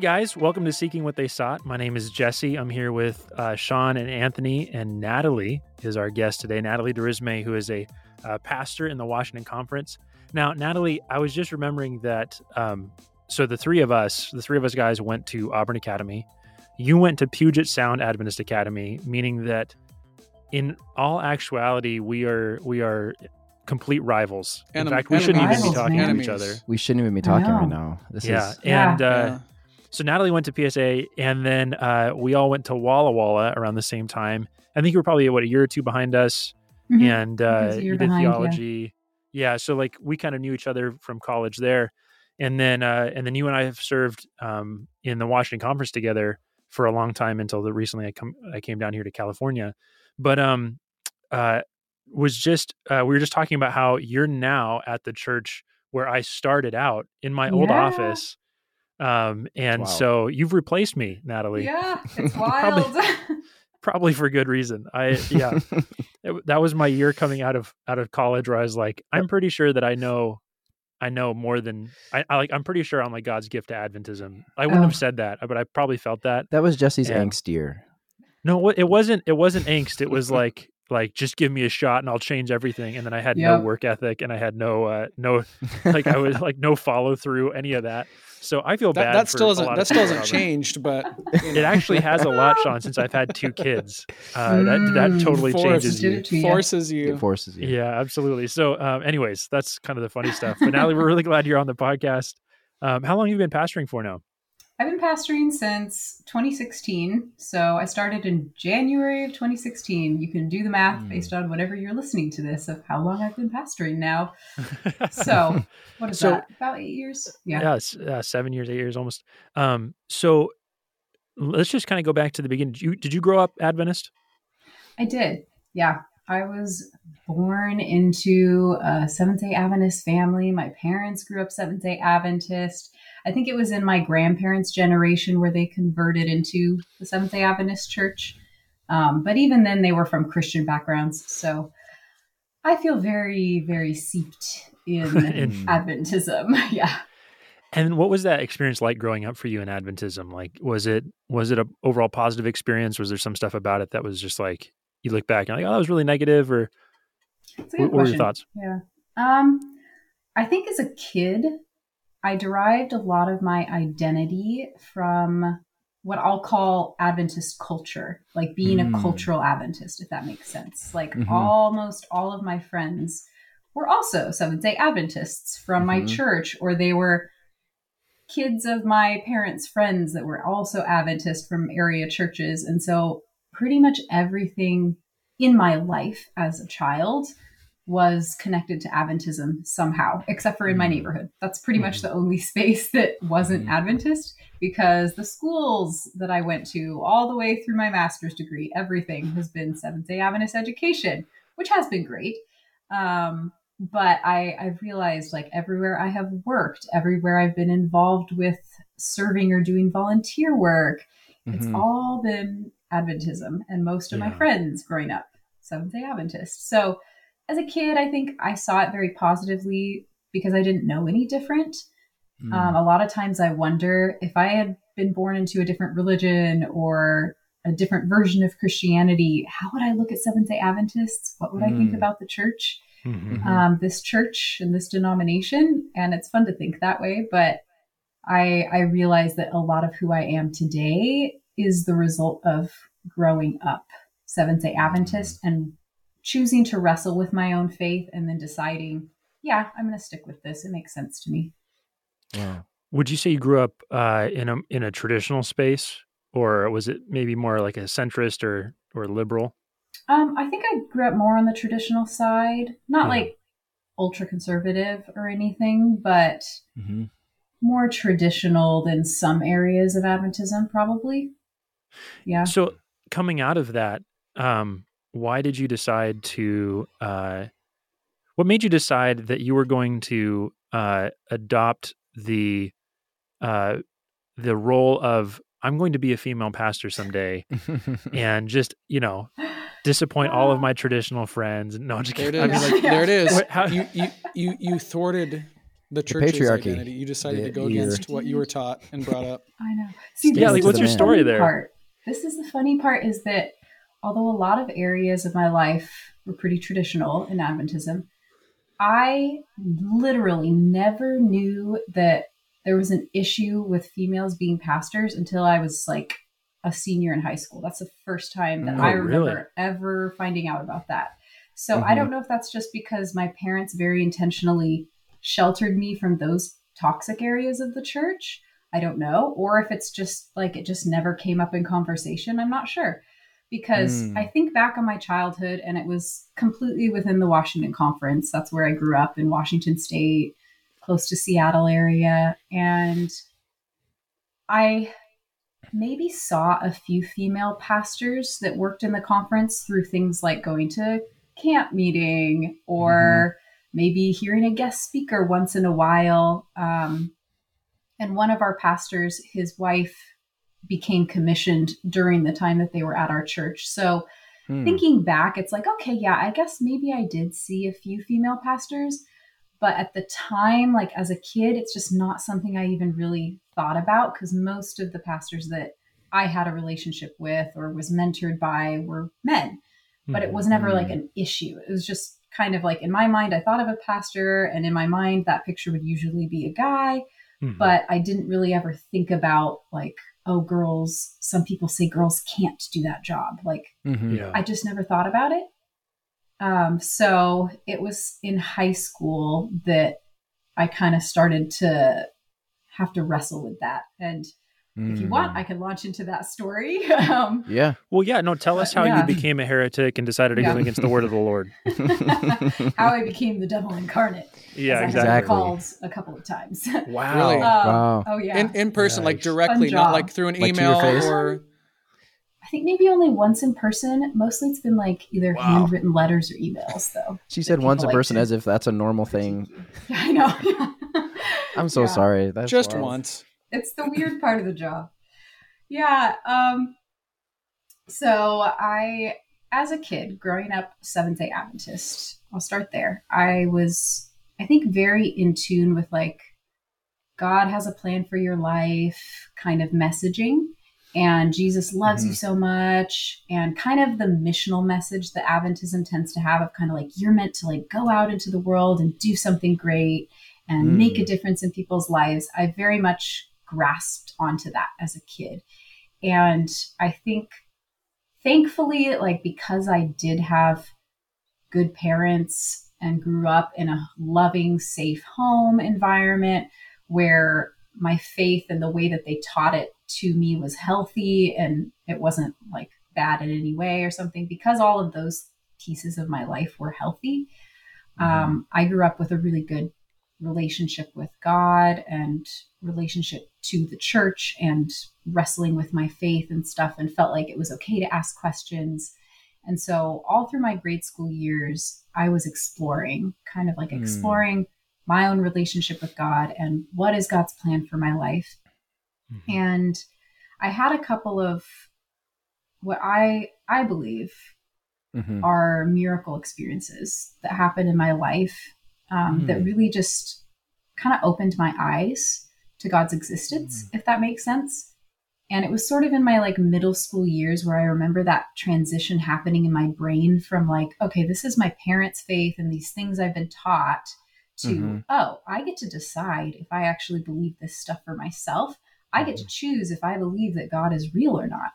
Hey guys, welcome to Seeking What They Sought. My name is Jesse. I'm here with uh, Sean and Anthony, and Natalie is our guest today. Natalie Darisme, who is a uh, pastor in the Washington Conference. Now, Natalie, I was just remembering that. Um, so the three of us, the three of us guys, went to Auburn Academy. You went to Puget Sound Adventist Academy, meaning that in all actuality, we are we are complete rivals. In fact, we shouldn't even be enemies, talking to each other. We shouldn't even be talking right now. This yeah, is Yeah. and uh, Yeah. So Natalie went to PSA, and then uh, we all went to Walla Walla around the same time. I think you were probably what a year or two behind us, Mhm. and uh, was a year you did behind, theology. Yeah. so like we kind of knew each other from college there, and then uh, and then you and I have served um, in the Washington Conference together for a long time until the recently I come I came down here to California, but um uh was just uh, we were just talking about how you're now at the church where I started out in my old office. Um, and Wow. so you've replaced me, Natalie, Yeah, it's Probably- wild. probably for good reason. I, yeah, it- that was my year coming out of, out of college where I was like, I'm pretty sure that I know, I know more than I, I like, I'm pretty sure I'm like God's gift to Adventism. I wouldn't Oh. have said that, but I probably felt that. that was Jesse's And- angst year. No, it wasn't, it wasn't angst. It was like, like, just give me a shot and I'll change everything. And then I had no work ethic and I had no, uh, no, like I was like no follow through any of that. So I feel That, bad. that for still a hasn't that still hasn't changed, but you It actually has a lot, Sean, since I've had two kids. Uh, that that Mm, totally forced changes you. it to you. forces you. It forces you. Yeah, absolutely. So, um, anyways, that's kind of the funny stuff. But Natalie, we're really glad you're on the podcast. Um, how long have you been pastoring for now? I've been pastoring since 2016. So I started in January of 2016. You can do the math Hmm. based on whenever you're listening to this of how long I've been pastoring now. So what is So- that? About eight years? Yeah. yeah, it's, uh, seven years, eight years, almost. Um, so let's just kind of go back to the beginning. Did you, did you grow up Adventist? I did. Yeah. I was born into a Seventh day Adventist family. My parents grew up Seventh day Adventist. I think it was in my grandparents' generation where they converted into the Seventh day Adventist church. Um, but even then, they were from Christian backgrounds. So I feel very, very seeped in In- Adventism. yeah. And what was that experience like growing up for you in Adventism? Like, was it was it a overall positive experience? Was there some stuff about it that was just like you look back and like, oh, that was really negative, or what, what were your thoughts? Yeah. Um, I think as a kid, I derived a lot of my identity from what I'll call Adventist culture, like being Mm. a cultural Adventist, if that makes sense. Like Mhm. almost all of my friends were also Seventh day Adventists from my Mhm. church, or they were kids of my parents' friends that were also Adventist from area churches. And so pretty much everything in my life as a child was connected to Adventism somehow, except for in my Mhm. neighborhood. That's pretty much the only space that wasn't Mhm. Adventist because the schools that I went to all the way through my master's degree, everything has been Seventh day Adventist education, which has been great. Um, but I, I've realized like everywhere I have worked, everywhere I've been involved with serving or doing volunteer work, it's Mhm. all been Adventism. And most of my friends growing up, Seventh day Adventist. So as a kid, I think I saw it very positively because I didn't know any different. Mm. Um, a lot of times I wonder if I had been born into a different religion or a different version of Christianity, how would I look at Seventh day Adventists? What would I think Mm. about the church? Mhm. Mhm. um, this church and this denomination, and it's fun to think that way. But I I realize that a lot of who I am today is the result of growing up Seventh Day Adventist and choosing to wrestle with my own faith, and then deciding, yeah, I'm going to stick with this. It makes sense to me. Wow. Would you say you grew up uh, in a in a traditional space, or was it maybe more like a centrist or or liberal? Um, I think I grew up more on the traditional side, not Yeah. like ultra conservative or anything, but Mhm. more traditional than some areas of Adventism, probably. Yeah. So coming out of that, um, why did you decide to? Uh, what made you decide that you were going to uh, adopt the uh, the role of I'm going to be a female pastor someday, and just you know disappoint all of my traditional friends? No, I'm just There it kidding. is. I mean, like, there it is. What- how- you, you you you thwarted the church's patriarchy. identity. You decided The- to go your- against what you were taught and brought up. I know. See, Yeah, like, what's the your story there? Part. This is the funny part is that although a lot of areas of my life were pretty traditional in Adventism, I literally never knew that there was an issue with females being pastors until I was like a senior in high school. That's the first time that Oh, I remember really? ever finding out about that. So I Mhm. don't know if that's just because my parents very intentionally sheltered me from those toxic areas of the church. I don't know. Or if it's just like it just never came up in conversation. I'm not sure. Because Mm. I think back on my childhood and it was completely within the Washington Conference. That's where I grew up in Washington State, close to Seattle area. And I maybe saw a few female pastors that worked in the conference through things like going to camp meeting or maybe hearing a guest speaker once in a while. Um, and one of our pastors, his wife, became commissioned during the time that they were at our church. So Hmm. thinking back, it's like, okay, yeah, I guess maybe I did see a few female pastors. But at the time, like as a kid, it's just not something I even really thought about because most of the pastors that I had a relationship with or was mentored by were men. But it was never like an issue. It was just kind of like in my mind, I thought of a pastor, and in my mind, that picture would usually be a guy Mhm. but I didn't really ever think about like, oh, girls, some people say girls can't do that job. Like, Mhm. yeah. I just never thought about it. Um, so it was in high school that I kind of started to have to wrestle with that. And if you want. I can launch into that story. um, yeah. well, yeah. No, tell us how Yeah. you became a heretic and decided to Yeah. go against the word of the Lord. how I became the devil incarnate. Yeah, I exactly. called a couple of times. Wow. Really? Um, Wow. Oh yeah. In in person, like directly, not like through an Like email or I think maybe only once in person. Mostly it's been like either Wow. handwritten letters or emails, though. She said once in like person to- as if that's a normal thing. I know. I'm so Yeah. sorry. That's just wild. once. It's the weird part of the job. Yeah. Um, so I, as a kid growing up Seventh day Adventist, I'll start there. I was, I think, very in tune with like, God has a plan for your life kind of messaging. And Jesus loves you so much, and kind of the missional message that Adventism tends to have of kind of like you're meant to like go out into the world and do something great and Mm. make a difference in people's lives. I very much grasped onto that as a kid. And I think thankfully, like because I did have good parents and grew up in a loving, safe home environment where my faith and the way that they taught it to me was healthy and it wasn't like bad in any way or something, because all of those pieces of my life were healthy. Um, I grew up with a really good relationship with God and relationship to the church and wrestling with my faith and stuff and felt like it was okay to ask questions. And so all through my grade school years, I was exploring, kind of like Hmm. exploring my own relationship with God and what is God's plan for my life. Mhm. And I had a couple of what I I believe Mhm. are miracle experiences that happened in my life um, Mm. that really just kind of opened my eyes to God's existence, if that makes sense. And it was sort of in my like middle school years where I remember that transition happening in my brain from like, okay, this is my parents' faith and these things I've been taught to, Mhm. oh, I get to decide if I actually believe this stuff for myself. I get to choose if I believe that God is real or not.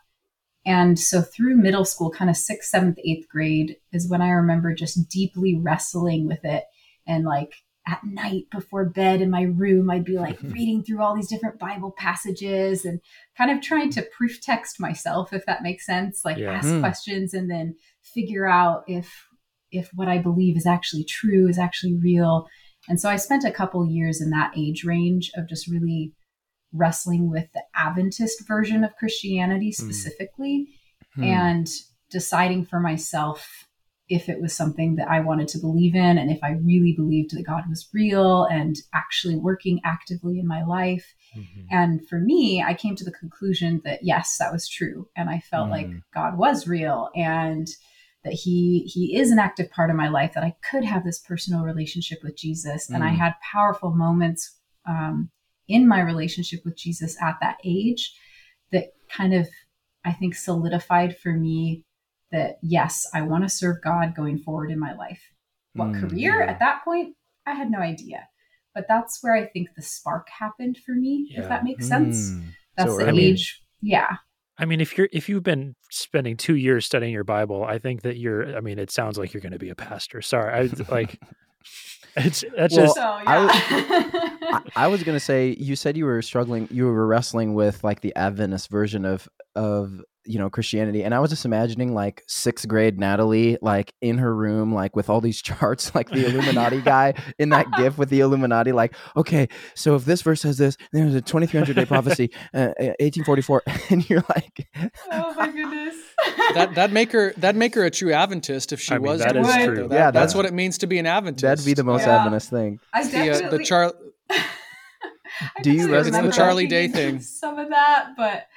And so through middle school, kind of sixth, seventh, eighth grade, is when I remember just deeply wrestling with it. And like at night before bed in my room, I'd be like reading through all these different Bible passages and kind of trying to proof text myself, if that makes sense. Like Yeah. ask Hmm. questions and then figure out if if what I believe is actually true, is actually real. And so I spent a couple years in that age range of just really wrestling with the Adventist version of Christianity specifically Hmm. and deciding for myself if it was something that I wanted to believe in and if I really believed that God was real and actually working actively in my life. Mhm. And for me, I came to the conclusion that yes, that was true. And I felt like Mm. God was real and that he he is an active part of my life that i could have this personal relationship with jesus and i Mm. had powerful moments um, in my relationship with jesus at that age that kind of i think solidified for me that yes i want to serve god going forward in my life what Mm, career yeah. at that point i had no idea but that's where i think the spark happened for me Yeah. if that makes sense Mm. that's So the early. age yeah I mean, if you're if you've been spending two years studying your Bible, I think that you're. I mean, it sounds like you're going to be a pastor. Sorry, I like. It's that's Well, just so I yeah I, I was gonna say you said you were struggling you were wrestling with like the Adventist version of of you know Christianity and I was just imagining like sixth grade Natalie like in her room like with all these charts like the Illuminati guy in that gif with the Illuminati like okay so if this verse says this there's a 2300 day prophecy uh, uh, 1844 and you're like oh my goodness That that make her that make her a true Adventist if she I mean, was. that doing is that, Yeah, that's that's- what it means to be an Adventist. that'd be the most Yeah. Adventist thing I It's the, uh, the Char. Do you definitely resonate It's the Charlie Day thing. Some of that, but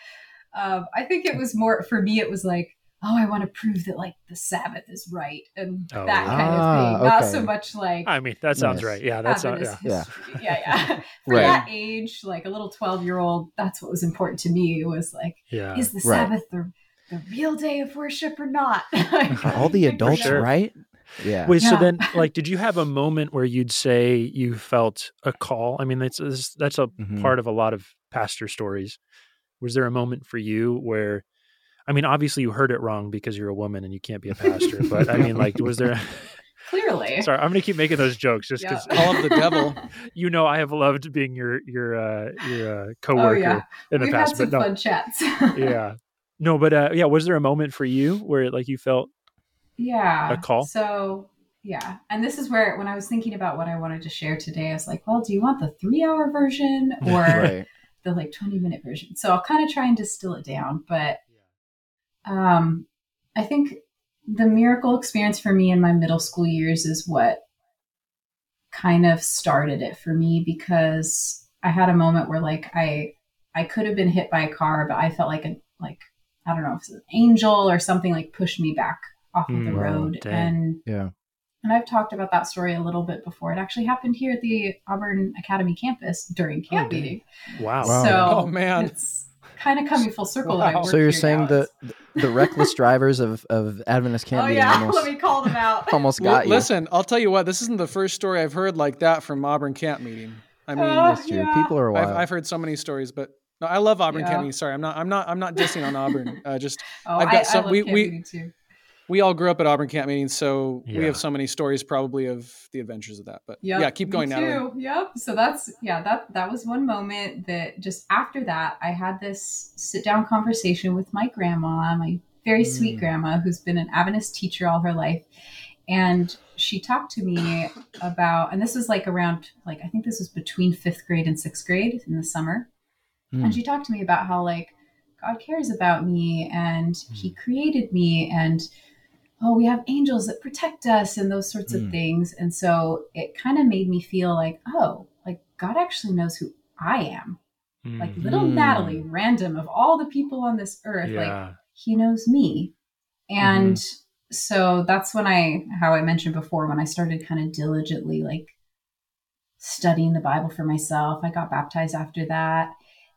um, I think it was more for me. It was like, oh, I want to prove that like the Sabbath is right and Oh, that yeah. kind of Ah, thing. Not okay. so much like I mean, that sounds Nice. right. Yeah, that's not, yeah. Yeah. yeah, yeah. For Right. that age, like a little twelve-year-old, that's what was important to me. Was like, Yeah. is the Right. Sabbath the the real day of worship or not? all the adults sure. right yeah Wait, so then, like, did you have a moment where you'd say you felt a call? I mean, that's that's- that's a Mhm. part of a lot of pastor stories. Was there a moment for you where, I mean, obviously you heard it wrong because you're a woman and you can't be a pastor, but I mean, like, was there? Clearly. Sorry, I'm going to keep making those jokes just because Yeah. Call of the devil. you know I have loved being your your uh, your uh, Oh coworker yeah, in the we've past, had some but no, fun chats. yeah, no, but uh, yeah, was there a moment for you where like you felt Yeah. A call? So yeah. And this is where when I was thinking about what I wanted to share today, I was like, well, do you want the three hour version or right the like 20 minute version? So I'll kind of try and distill it down. But um I think the miracle experience for me in my middle school years is what kind of started it for me because I had a moment where like I I could have been hit by a car, but I felt like a like I don't know if it's an angel or something like pushed me back off of the Mm, road. dang. And yeah and I've talked about that story a little bit before. It actually happened here at the Auburn Academy campus during camp dang. meeting. wow? Wow. So Oh, man. it's kind of coming full circle. Wow. work so you're saying now. the the reckless drivers of of Adventist camp oh meeting yeah, almost let me call them out. almost Well, got you. listen, I'll tell you what. This isn't the first story I've heard like that from Auburn camp meeting. I mean, Oh, That's true. yeah. People are I've, wild. I've heard so many stories, but no, I love Auburn Yeah. camp meeting. Sorry, I'm not. I'm not. I'm not dissing on Auburn. Uh, just Oh, I've got I some- love we- we- too. We all grew up at Auburn camp meetings, so we have so many stories probably of the adventures of that. But Yep, yeah, keep going, Natalie. too. Yep. So that's yeah, that that was one moment that just after that I had this sit down conversation with my grandma, my very sweet Mm. grandma who's been an Adventist teacher all her life. And she talked to me about and this was like around like I think this was between 5th grade and 6th grade in the summer. Hmm. And she talked to me about how like God cares about me and he created me and oh we have angels that protect us and those sorts of Mm. things. And so it kind of made me feel like oh like God actually knows who I am. Like Mm, little Mm. Natalie random of all the people on this earth like he knows me. And so that's when i how i mentioned before when i started kind of diligently like studying the bible for myself i got baptized after that.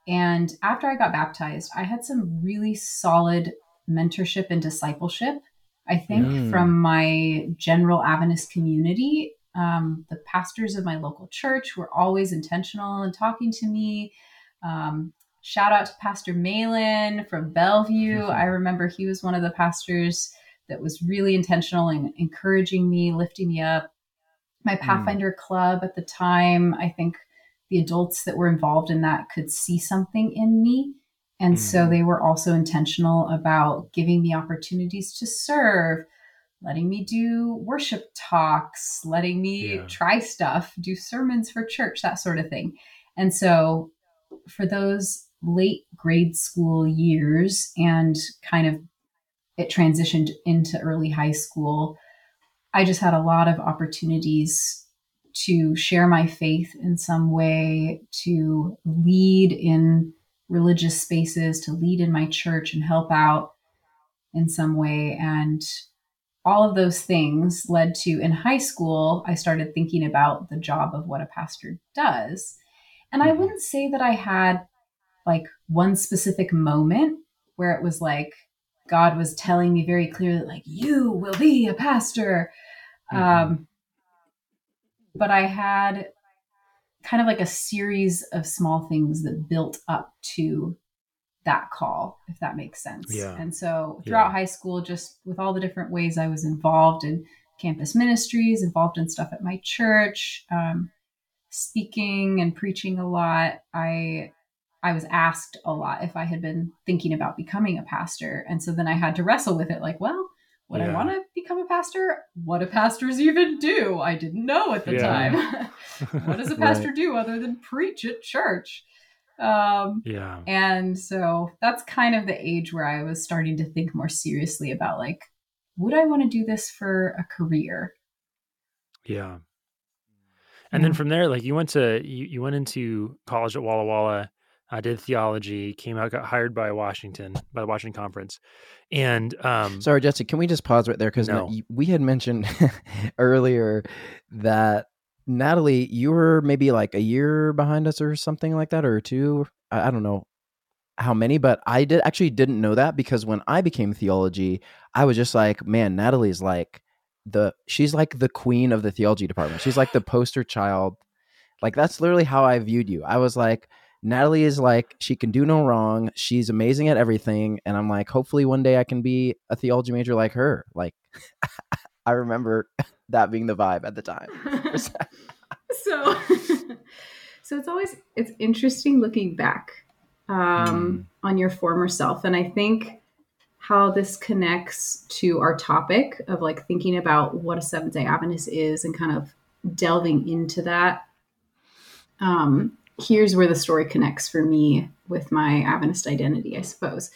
And after i got baptized i had some really solid mentorship and discipleship i think Mm. from my general adventist community um, the pastors of my local church were always intentional in talking to me um, shout out to Pastor Malin from Bellevue. Mhm. I remember he was one of the pastors that was really intentional in encouraging me, lifting me up. My Pathfinder club at the time, I think the adults that were involved in that could see something in me. And so Mm. they were also intentional about giving me opportunities to serve, letting me do worship talks, letting me Yeah. try stuff, do sermons for church, that sort of thing. And so for those late grade school years and kind of it transitioned into early high school, I just had a lot of opportunities to share my faith in some way, to lead in religious spaces, to lead in my church and help out in some way. And all of those things led to in high school, I started thinking about the job of what a pastor does. And I Mhm. wouldn't say that I had like one specific moment where it was like God was telling me very clearly, like, you will be a pastor. Mhm. Um, but I had kind of like a series of small things that built up to that call, if that makes sense. Yeah. And so throughout Yeah. high school, just with all the different ways I was involved in campus ministries, involved in stuff at my church, um, speaking and preaching a lot, I I was asked a lot if I had been thinking about becoming a pastor. And so then I had to wrestle with it like, well, would I want to become a pastor? What do pastors even do? I didn't know at the Yeah. time. what does a pastor do other than preach at church? Um, yeah. and so that's kind of the age where I was starting to think more seriously about like, would I want to do this for a career? Yeah. And then from there, like you went to you, you went into college at Walla Walla, uh, did theology, came out, got hired by Washington by the Washington Conference, and um, Sorry, Jesse. Can we just pause right there because No. we had mentioned earlier that Natalie, you were maybe like a year behind us or something like that, or two. I, I don't know how many, but I did actually didn't know that because when I became theology, I was just like, man, Natalie's like the she's like the queen of the theology department. She's like the poster child. Like that's literally how I viewed you. I was like, Natalie is like she can do no wrong. She's amazing at everything, and I'm like, hopefully one day I can be a theology major like her. Like, I remember that being the vibe at the time. so so it's always it's interesting looking back um, on your former self and i think how this connects to our topic of like thinking about what a seventh day adventist is and kind of delving into that um, here's where the story connects for me with my adventist identity i suppose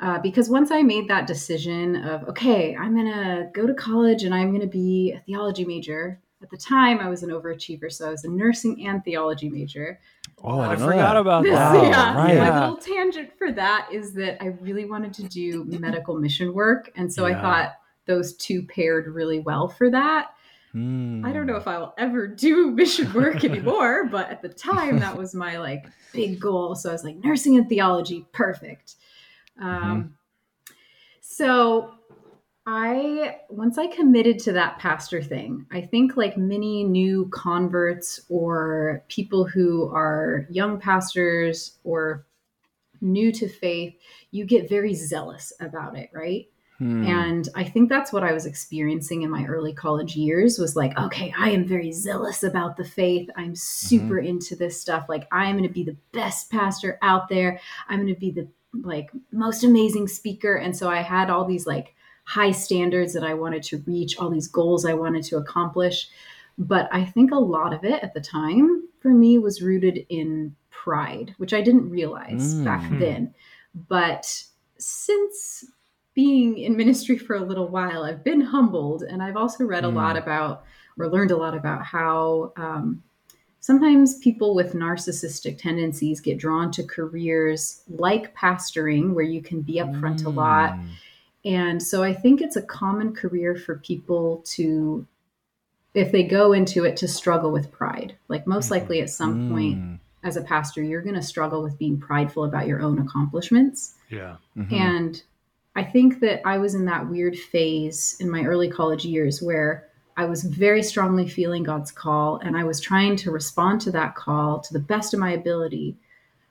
uh, because once I made that decision of, okay, I'm going to go to college and I'm going to be a theology major. At the time, I was an overachiever, so I was a nursing and theology major. Oh, I, didn't forgot that. about This- that. Wow, yeah, right. my little tangent for that is that I really wanted to do medical mission work. And so Yeah. I thought those two paired really well for that. Hmm. I don't know if I will ever do mission work anymore, but at the time that was my like big goal. So I was like nursing and theology, perfect. Um, So I once I committed to that pastor thing, I think like many new converts or people who are young pastors or new to faith, you get very zealous about it, right? Hmm. And I think that's what I was experiencing in my early college years was like, okay, I am very zealous about the faith. I'm super into this stuff. Like, I am going to be the best pastor out there. I'm going to be the like most amazing speaker. And so I had all these like high standards that I wanted to reach, all these goals I wanted to accomplish. But I think a lot of it at the time for me was rooted in pride, which I didn't realize back Mm. then. But since being in ministry for a little while, I've been humbled, and I've also read a Mm. lot about or learned a lot about how um, sometimes people with narcissistic tendencies get drawn to careers like pastoring, where you can be upfront a lot. Hmm. And so I think it's a common career for people to, if they go into it, to struggle with pride. Like most Mhm. likely at some point Hmm. as a pastor, you're going to struggle with being prideful about your own accomplishments. Yeah. Mhm. And I think that I was in that weird phase in my early college years where I was very strongly feeling God's call and I was trying to respond to that call to the best of my ability.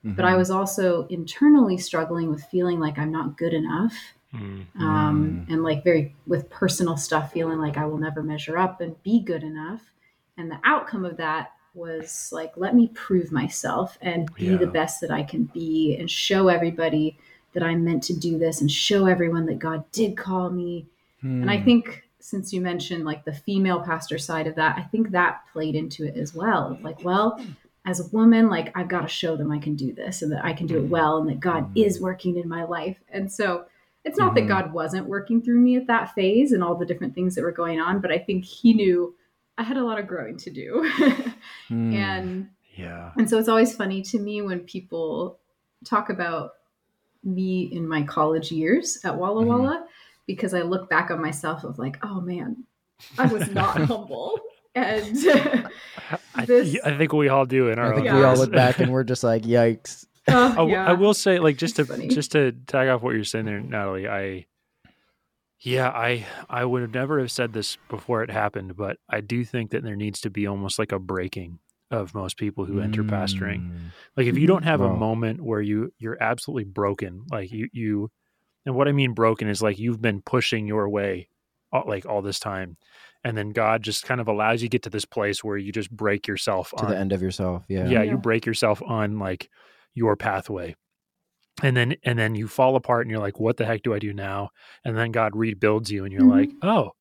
But I Mhm. was also internally struggling with feeling like I'm not good enough. Mm. Um, and like very with personal stuff, feeling like I will never measure up and be good enough. And the outcome of that was like, let me prove myself and be the best that I can be and show everybody that I'm meant to do this and show everyone that God did call me. And I Hmm. think since you mentioned like the female pastor side of that, I think that played into it as well. Like, well, as a woman, like I've got to show them I can do this and that I can do it well and that God is working in my life. And so it's not Mhm. that God wasn't working through me at that phase and all the different things that were going on, but I think he knew I had a lot of growing to do. Hmm. and Yeah. and so it's always funny to me when people talk about me in my college years at Walla Mhm. Walla because I look back on myself of like, oh man, I was not humble. And I, this, I think we all do in our I think own we all look back and we're just like, yikes. uh, I, w- yeah. I will say, like, just to funny. just to tag off what you're saying there, Natalie. I, yeah, I I would have never have said this before it happened, but I do think that there needs to be almost like a breaking of most people who enter pastoring. Mm. Like, if you don't have a moment where you you're absolutely broken, like you you, and what I mean broken is like you've been pushing your way, all, like all this time, and then God just kind of allows you to get to this place where you just break yourself to on the end of yourself. Yeah. yeah, Yeah. you break yourself on like your pathway and then and then you fall apart and you're like what the heck do i do now and then god rebuilds you and you're Mhm. like oh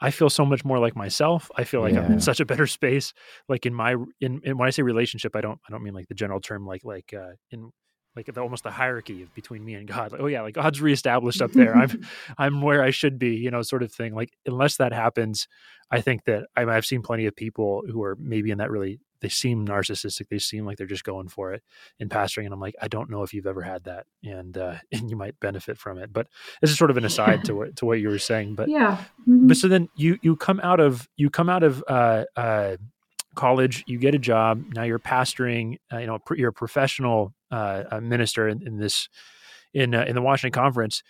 i feel so much more like myself. I feel like i'm in such a better space. Like in my in, in when i say relationship i don't i don't mean like the general term like like uh in like the, almost the hierarchy of between me and god. Like, oh yeah like god's reestablished up there. I'm i'm where i should be you know sort of thing. Like unless that happens i think that I, i've seen plenty of people who are maybe in that really they seem narcissistic they seem like they're just going for it in pastoring and i'm like i don't know if you've ever had that and uh and you might benefit from it but this is sort of an aside to what to what you were saying but yeah. Mhm. but so then you you come out of you come out of uh uh college you get a job now you're pastoring uh, you know you're a professional uh, uh minister in, in this in uh, in the washington conference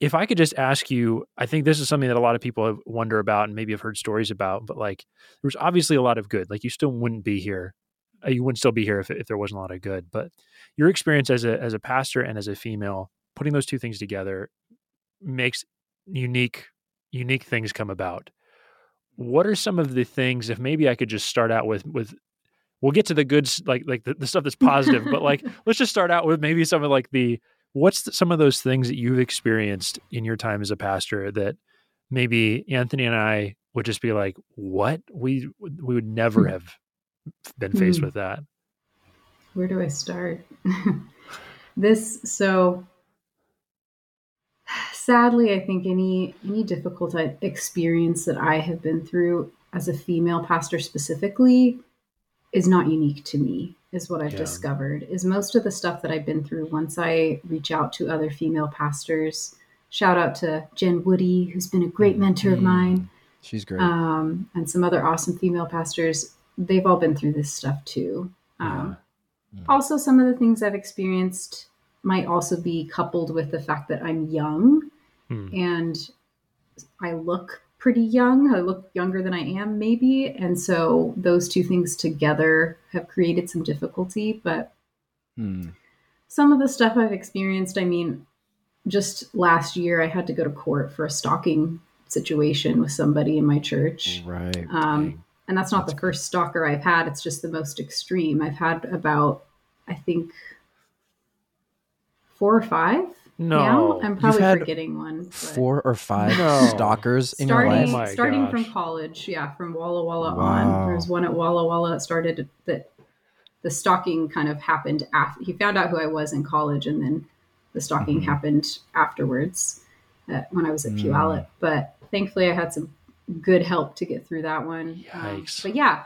if i could just ask you i think this is something that a lot of people have wonder about and maybe have heard stories about but like there's obviously a lot of good like you still wouldn't be here uh, you wouldn't still be here if, if there wasn't a lot of good but your experience as a as a pastor and as a female putting those two things together makes unique unique things come about. What are some of the things if maybe i could just start out with with we'll get to the goods like like the, the stuff that's positive but like let's just start out with maybe some of like the what's the, some of those things that you've experienced in your time as a pastor that maybe anthony and i would just be like what we we would never have been faced Hmm. with that Where do I start? this so sadly i think any any difficult uh, experience that i have been through as a female pastor specifically is not unique to me is what i've Yeah. discovered is most of the stuff that i've been through once i reach out to other female pastors shout out to jen woody who's been a great mentor of Mhm. mine She's great. um, and some other awesome female pastors they've all been through this stuff too um, Yeah. also some of the things i've experienced might also be coupled with the fact that i'm young Hmm. and i look pretty young i look younger than i am maybe and so those two things together have created some difficulty but Hmm. some of the stuff i've experienced i mean just last year i had to go to court for a stalking situation with somebody in my church Right. um, and that's not That's the first stalker I've had. It's just the most extreme. I've had about, I think, four or five. No now. I'm probably had forgetting one. but- Four or five No. stalkers in your starting life. Oh starting gosh. from college, yeah, from Walla Walla Wow. on. There was one at Walla Walla that started that the stalking kind of happened after he found out who I was in college, and then the stalking Mhm. happened afterwards uh, when I was at Mm. Puyallup. But thankfully, I had some good help to get through that one. Um, but yeah,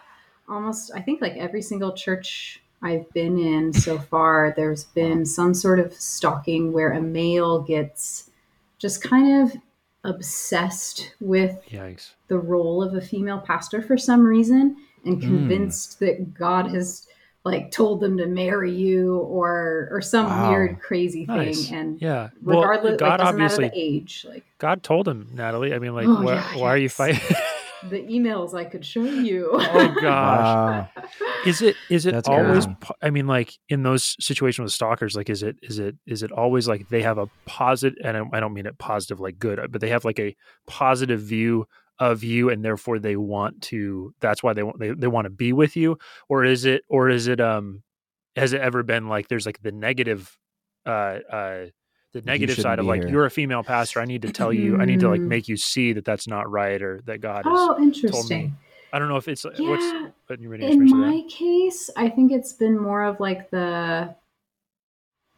almost I think like every single church I've been in so far, there's been some sort of stalking where a male gets just kind of obsessed with yikes. the role of a female pastor for some reason and Hmm. convinced that God has like told them to marry you or or some Wow. weird crazy thing. Nice. and yeah. Regardless well like, god doesn't obviously matter the age like god told him natalie. I mean like Oh, why, yeah, why are you fighting the emails I could show you oh gosh Wow. is it is it That's always crazy. po- i mean like in those situations with stalkers like is it is it is it always like they have a positive and I- i don't mean it positive like good but they have like a positive view of you and therefore they want to that's why they want they, they want to be with you or is it or is it um has it ever been like there's like the negative uh uh the negative side of like here. you're a female pastor i need to tell you i need to like Mm. make you see that that's not right or that god is oh interesting i don't know if it's what's yeah what you in my case i think it's been more of like the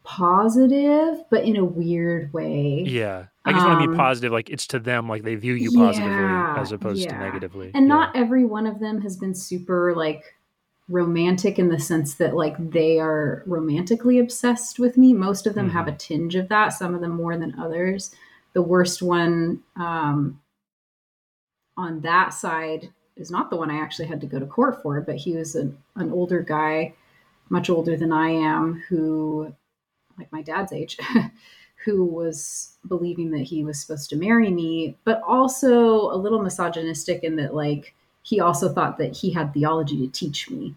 positive but in a weird way Yeah. I guess when I mean Um, positive, like it's to them, like they view you positively Yeah, as opposed to negatively. and Yeah. not every one of them has been super like romantic in the sense that like they are romantically obsessed with me most of them have a Mm-hmm. tinge of that some of them more than others the worst one um, on that side is not the one I actually had to go to court for, but he was an, an older guy, much older than I am, who, like my dad's age, who was believing that he was supposed to marry me, but also a little misogynistic in that, like, he also thought that he had theology to teach me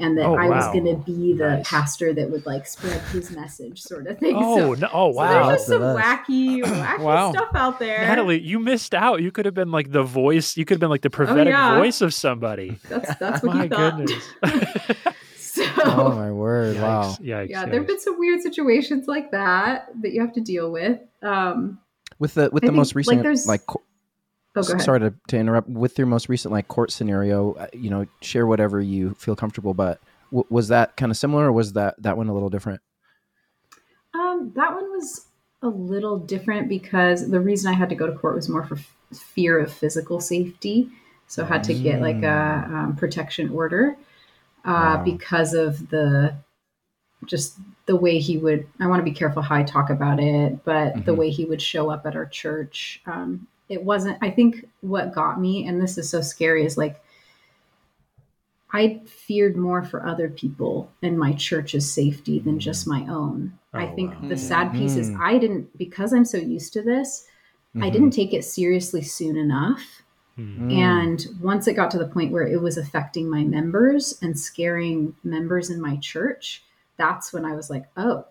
and that Oh, I was going to be the Nice. pastor that would like spread his message, sort of thing. Oh, so, no, oh so wow. there's just That's some wacky, wacky Wow. stuff out there. Natalie, you missed out. You could have been like the voice. You could have been like the prophetic Oh, yeah. voice of somebody. That's that's what My he thought. goodness. so Oh my word! Wow. Yikes, yikes, yeah, yikes. there have been some weird situations like that that you have to deal with. Um, With the with I the think, most recent there's- like co- oh, sorry to, to interrupt with your most recent like court scenario uh, you know share whatever you feel comfortable but w- was that kind of similar or was that that one a little different Um, that one was a little different because the reason I had to go to court was more for f- fear of physical safety. So I had to get like a um, protection order uh, Wow. because of the just the way he would. I want to be careful how I talk about it, but the Mhm. way he would show up at our church, um, it wasn't. I think what got me, and this is so scary, is like I feared more for other people and my church's safety than just my own. I Oh, think wow. the sad piece is Mm. I didn't because I'm so used to this. I Mhm. didn't take it seriously soon enough. Mm. And once it got to the point where it was affecting my members and scaring members in my church, that's when I was like, oh,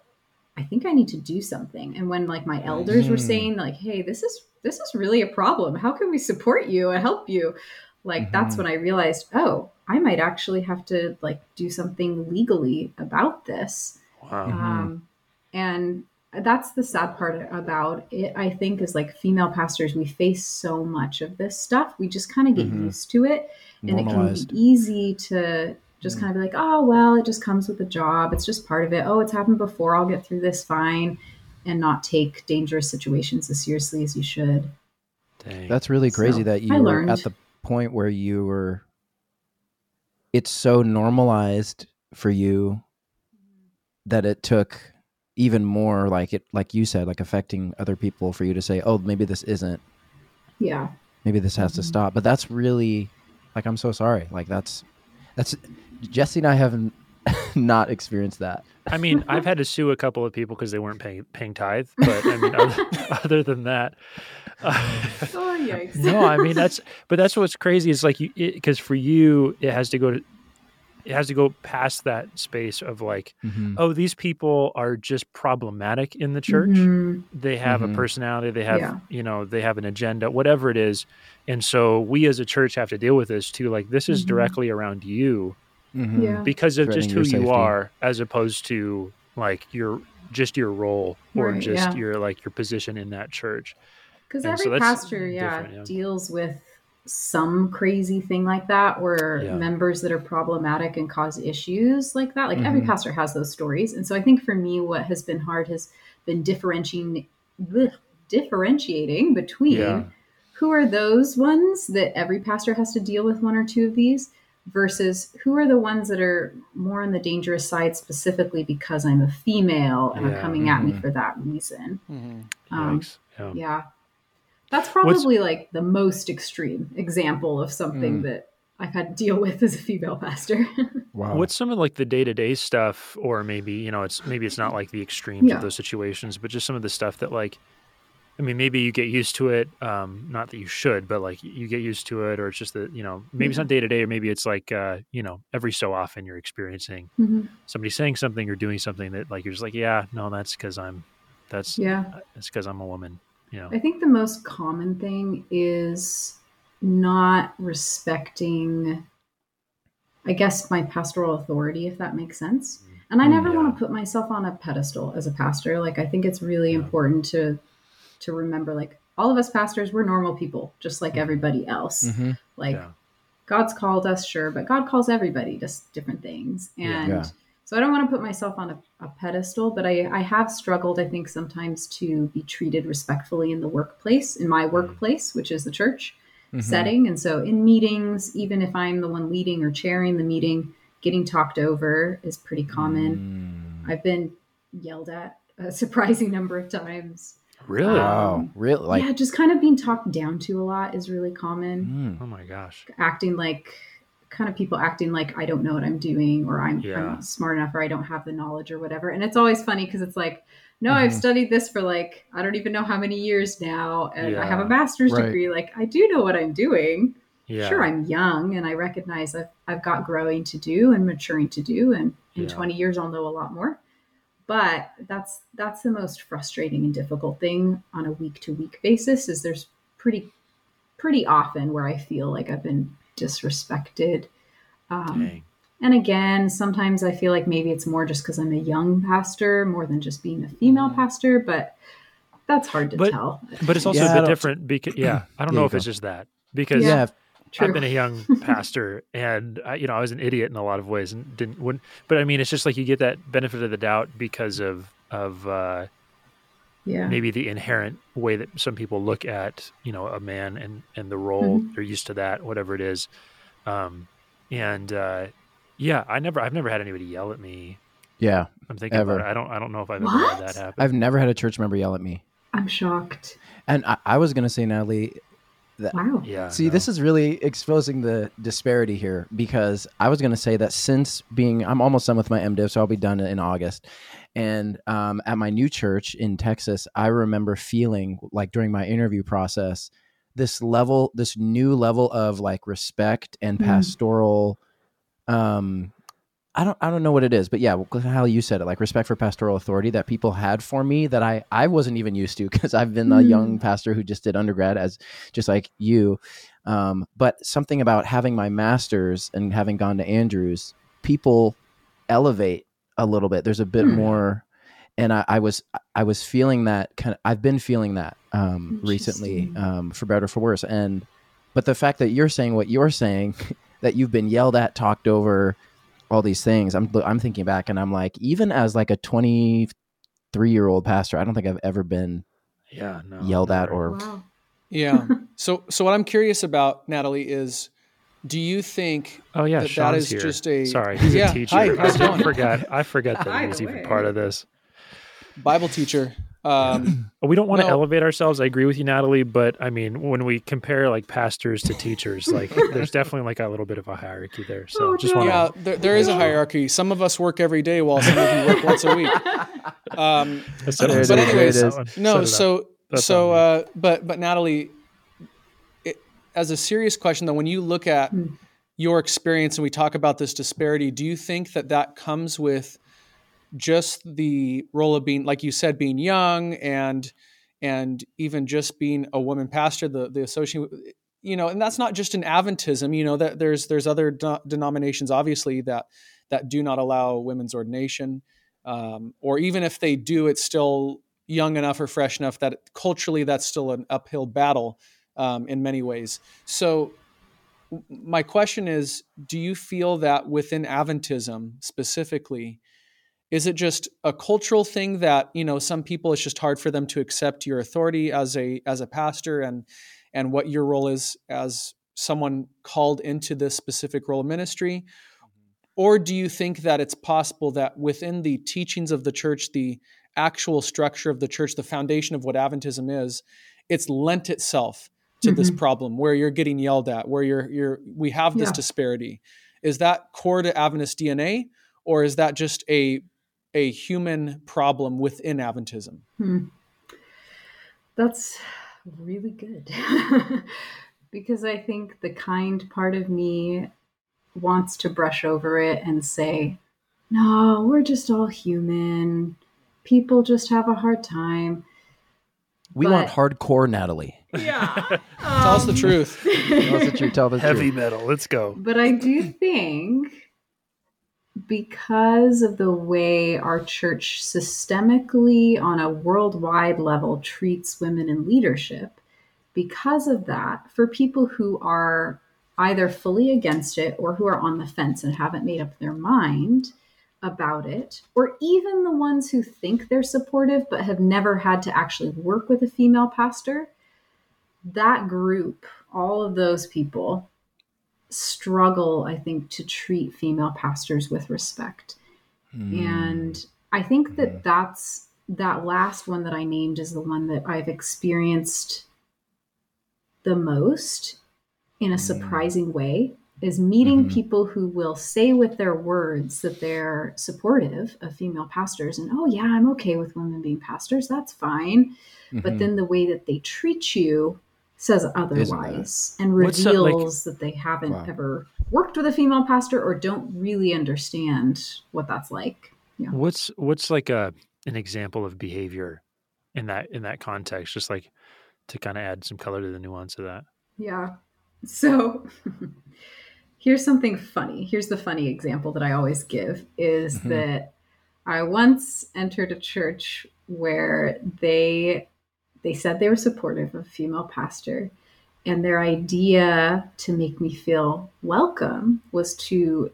I think I need to do something. And when like my elders were Mhm. saying like, hey, this is this is really a problem. How can we support you and help you? Like that's Mhm. when I realized, oh, I might actually have to like do something legally about this. Wow. Um, and that's the sad part about it, I think, is like female pastors, we face so much of this stuff. We just kind of get Mhm. used to it. And it can be easy to just Mm. kind of be like, oh, well, it just comes with the job. It's just part of it. Oh, it's happened before. I'll get through this fine. And not take dangerous situations as seriously as you should. Dang. that's really crazy So, that you I were learned. at the point where you were it's so normalized for you that it took even more like it like you said like affecting other people for you to say oh maybe this isn't Yeah. maybe this has to Mhm. stop but that's really like i'm so sorry like that's that's jesse and i haven't not experienced that I mean, I've had to sue a couple of people because they weren't paying paying tithe, but I mean, other, other than that, uh, Oh, yikes. no. I mean, that's but that's what's crazy is like you because for you it has to go to it has to go past that space of like Mhm. oh these people are just problematic in the church Mhm. they have Mhm. a personality they have Yeah. you know they have an agenda whatever it is and so we as a church have to deal with this too like this is Mhm. directly around you Mhm. Yeah. because of just who you are as opposed to like your just your role or Right, just yeah. your like your position in that church Because every so pastor, yeah, yeah. deals with some crazy thing like that, where Yeah. members that are problematic and cause issues like that. Like every Mhm. pastor has those stories, and so I think for me, what has been hard has been differentiating, bleh, differentiating between Yeah. who are those ones that every pastor has to deal with one or two of these versus who are the ones that are more on the dangerous side specifically because I'm a female and Yeah. are coming at me Mhm. for that reason. Mhm. Um, yeah. yeah. That's What's- probably like the most extreme example of something Mm. that I've had to deal with as a female pastor. wow What's some of like the day to day stuff, or maybe you know, it's maybe it's not like the extremes Yeah. of those situations, but just some of the stuff that like, I mean, maybe you get used to it. Um, not that you should, but like you get used to it, or it's just that you know, maybe it's not day to day, or maybe it's like uh, you know, every so often you're experiencing Mhm. somebody saying something or doing something that like you're just like, yeah, no, that's because I'm, that's Yeah. it's because I'm a woman. You know, I think the most common thing is not respecting, I guess, my pastoral authority, if that makes sense. And I Mm, never yeah. want to put myself on a pedestal as a pastor. Like I think it's really Yeah. important to to remember like all of us pastors, we're normal people, just like everybody else. Mhm. Like Yeah. God's called us, sure, but God calls everybody just different things. And Yeah. so I don't want to put myself on a, a pedestal, but I, I have struggled, I think, sometimes to be treated respectfully in the workplace, in my workplace, which is the church Mhm. setting. And so in meetings, even if I'm the one leading or chairing the meeting, getting talked over is pretty common. Mm. I've been yelled at a surprising number of times. Really? Wow, Um, really? Like, yeah, just kind of being talked down to a lot is really common. mm, Oh my gosh. Acting like, kind of people acting like I don't know what I'm doing or I'm, Yeah. I'm not smart enough or I don't have the knowledge or whatever. And it's always funny because it's like, no, I've Mhm. studied this for like, I don't even know how many years now. And I have a master's Right. degree. Like, I do know what I'm doing. Yeah. Sure, I'm young and I recognize I've, I've got growing to do and maturing to do. And in Yeah. 20 years, I'll know a lot more. But that's that's the most frustrating and difficult thing on a week to week basis is there's pretty pretty often where I feel like I've been disrespected. Um, and again, sometimes I feel like maybe it's more just because I'm a young pastor more than just being a female Mhm. pastor, but that's hard to But- tell. But it's also Yeah, I a bit different because yeah, I don't know you if it's just that because yeah, True. I've been a young pastor and I, you know I was an idiot in a lot of ways and didn't wouldn't but I mean it's just like you get that benefit of the doubt because of of uh, yeah. maybe the inherent way that some people look at you know a man and and the role Mm-hmm. they're used to that whatever it is um and uh yeah i never i've never had anybody yell at me yeah. i'm thinking Ever. about it i don't i don't know if i've ever had that happen I've never had a church member yell at me. I'm shocked. And I, I was gonna say, Natalie, Wow. yeah See, no. this is really exposing the disparity here because I was going to say that since being, I'm almost done with my MDiv, so I'll be done in August. And um, at my new church in Texas, I remember feeling like during my interview process, this level, this new level of like respect and Mm. pastoral. Um, I don't, I don't know what it is, but yeah, how you said it, like respect for pastoral authority that people had for me that I, I wasn't even used to because I've been a Mm. young pastor who just did undergrad as just like you. Um, but something about having my master's and having gone to Andrews, people elevate a little bit. There's a bit Hmm. more, and I, I was I was feeling that kind of. I've been feeling that um, recently, um, for better or for worse. And but the fact that you're saying what you're saying, that you've been yelled at, talked over, all these things. I'm I'm thinking back, and I'm like, even as like a 23 year old pastor, I don't think I've ever been yeah no yelled at or Wow. Yeah. so so what I'm curious about, Natalie, is do you think oh yeah that that Sean's is here. just a- sorry he's Yeah. a teacher Hi, i how's it going? forgot i forgot that By he was even part of this Bible teacher? Um, we don't want to elevate ourselves i agree with you natalie but i mean when we compare like pastors to teachers like there's definitely like a little bit of a hierarchy there so Oh, just no. want yeah, to there, there is a hierarchy. Some of us work every day, while some of you work once a week. Um, Set There it it up. is, there it Set is. one. no, Set it up. so so uh, but but Natalie, it, as a serious question though, when you look at Hmm. your experience and we talk about this disparity, do you think that that comes with just the role of being, like you said, being young and and even just being a woman pastor, the the association, you know, and that's not just an Adventism, you know, that there's there's other de- denominations obviously that that do not allow women's ordination, um, or even if they do, it's still young enough or fresh enough that culturally that's still an uphill battle um, in many ways. So my question is do you feel that within adventism specifically is it just a cultural thing that you know some people it's just hard for them to accept your authority as a as a pastor and and what your role is as someone called into this specific role of ministry or do you think that it's possible that within the teachings of the church the actual structure of the church the foundation of what adventism is it's lent itself to this Mhm. problem where you're getting yelled at where you're you're we have this Yeah. disparity is that core to adventist dna or is that just a a human problem within adventism Hmm. That's really good. because I think the kind part of me wants to brush over it and say, no, we're just all human. People just have a hard time. we want hardcore Natalie. Yeah. tell us the truth Tell us the truth. Tell the heavy truth. metal let's go But I do think because of the way our church systemically on a worldwide level treats women in leadership, because of that, for people who are either fully against it or who are on the fence and haven't made up their mind about it, or even the ones who think they're supportive but have never had to actually work with a female pastor, that group, all of those people, struggle, I think, to treat female pastors with respect. Hmm. And I think that that's that last one that I named is the one that I've experienced the most in a Mm. surprising way is meeting Mhm. people who will say with their words that they're supportive of female pastors and oh yeah i'm okay with women being pastors that's fine but Mhm. then the way that they treat you says otherwise and What's that, like- reveals that they haven't Wow. ever worked with a female pastor or don't really understand what that's like yeah What's what's like a an example of behavior in that in that context? Just like to kind of add some color to the nuance of that. Yeah. So here's something funny. Here's the funny example that I always give is Mhm. that I once entered a church where they they said they were supportive of a female pastor and their idea to make me feel welcome was to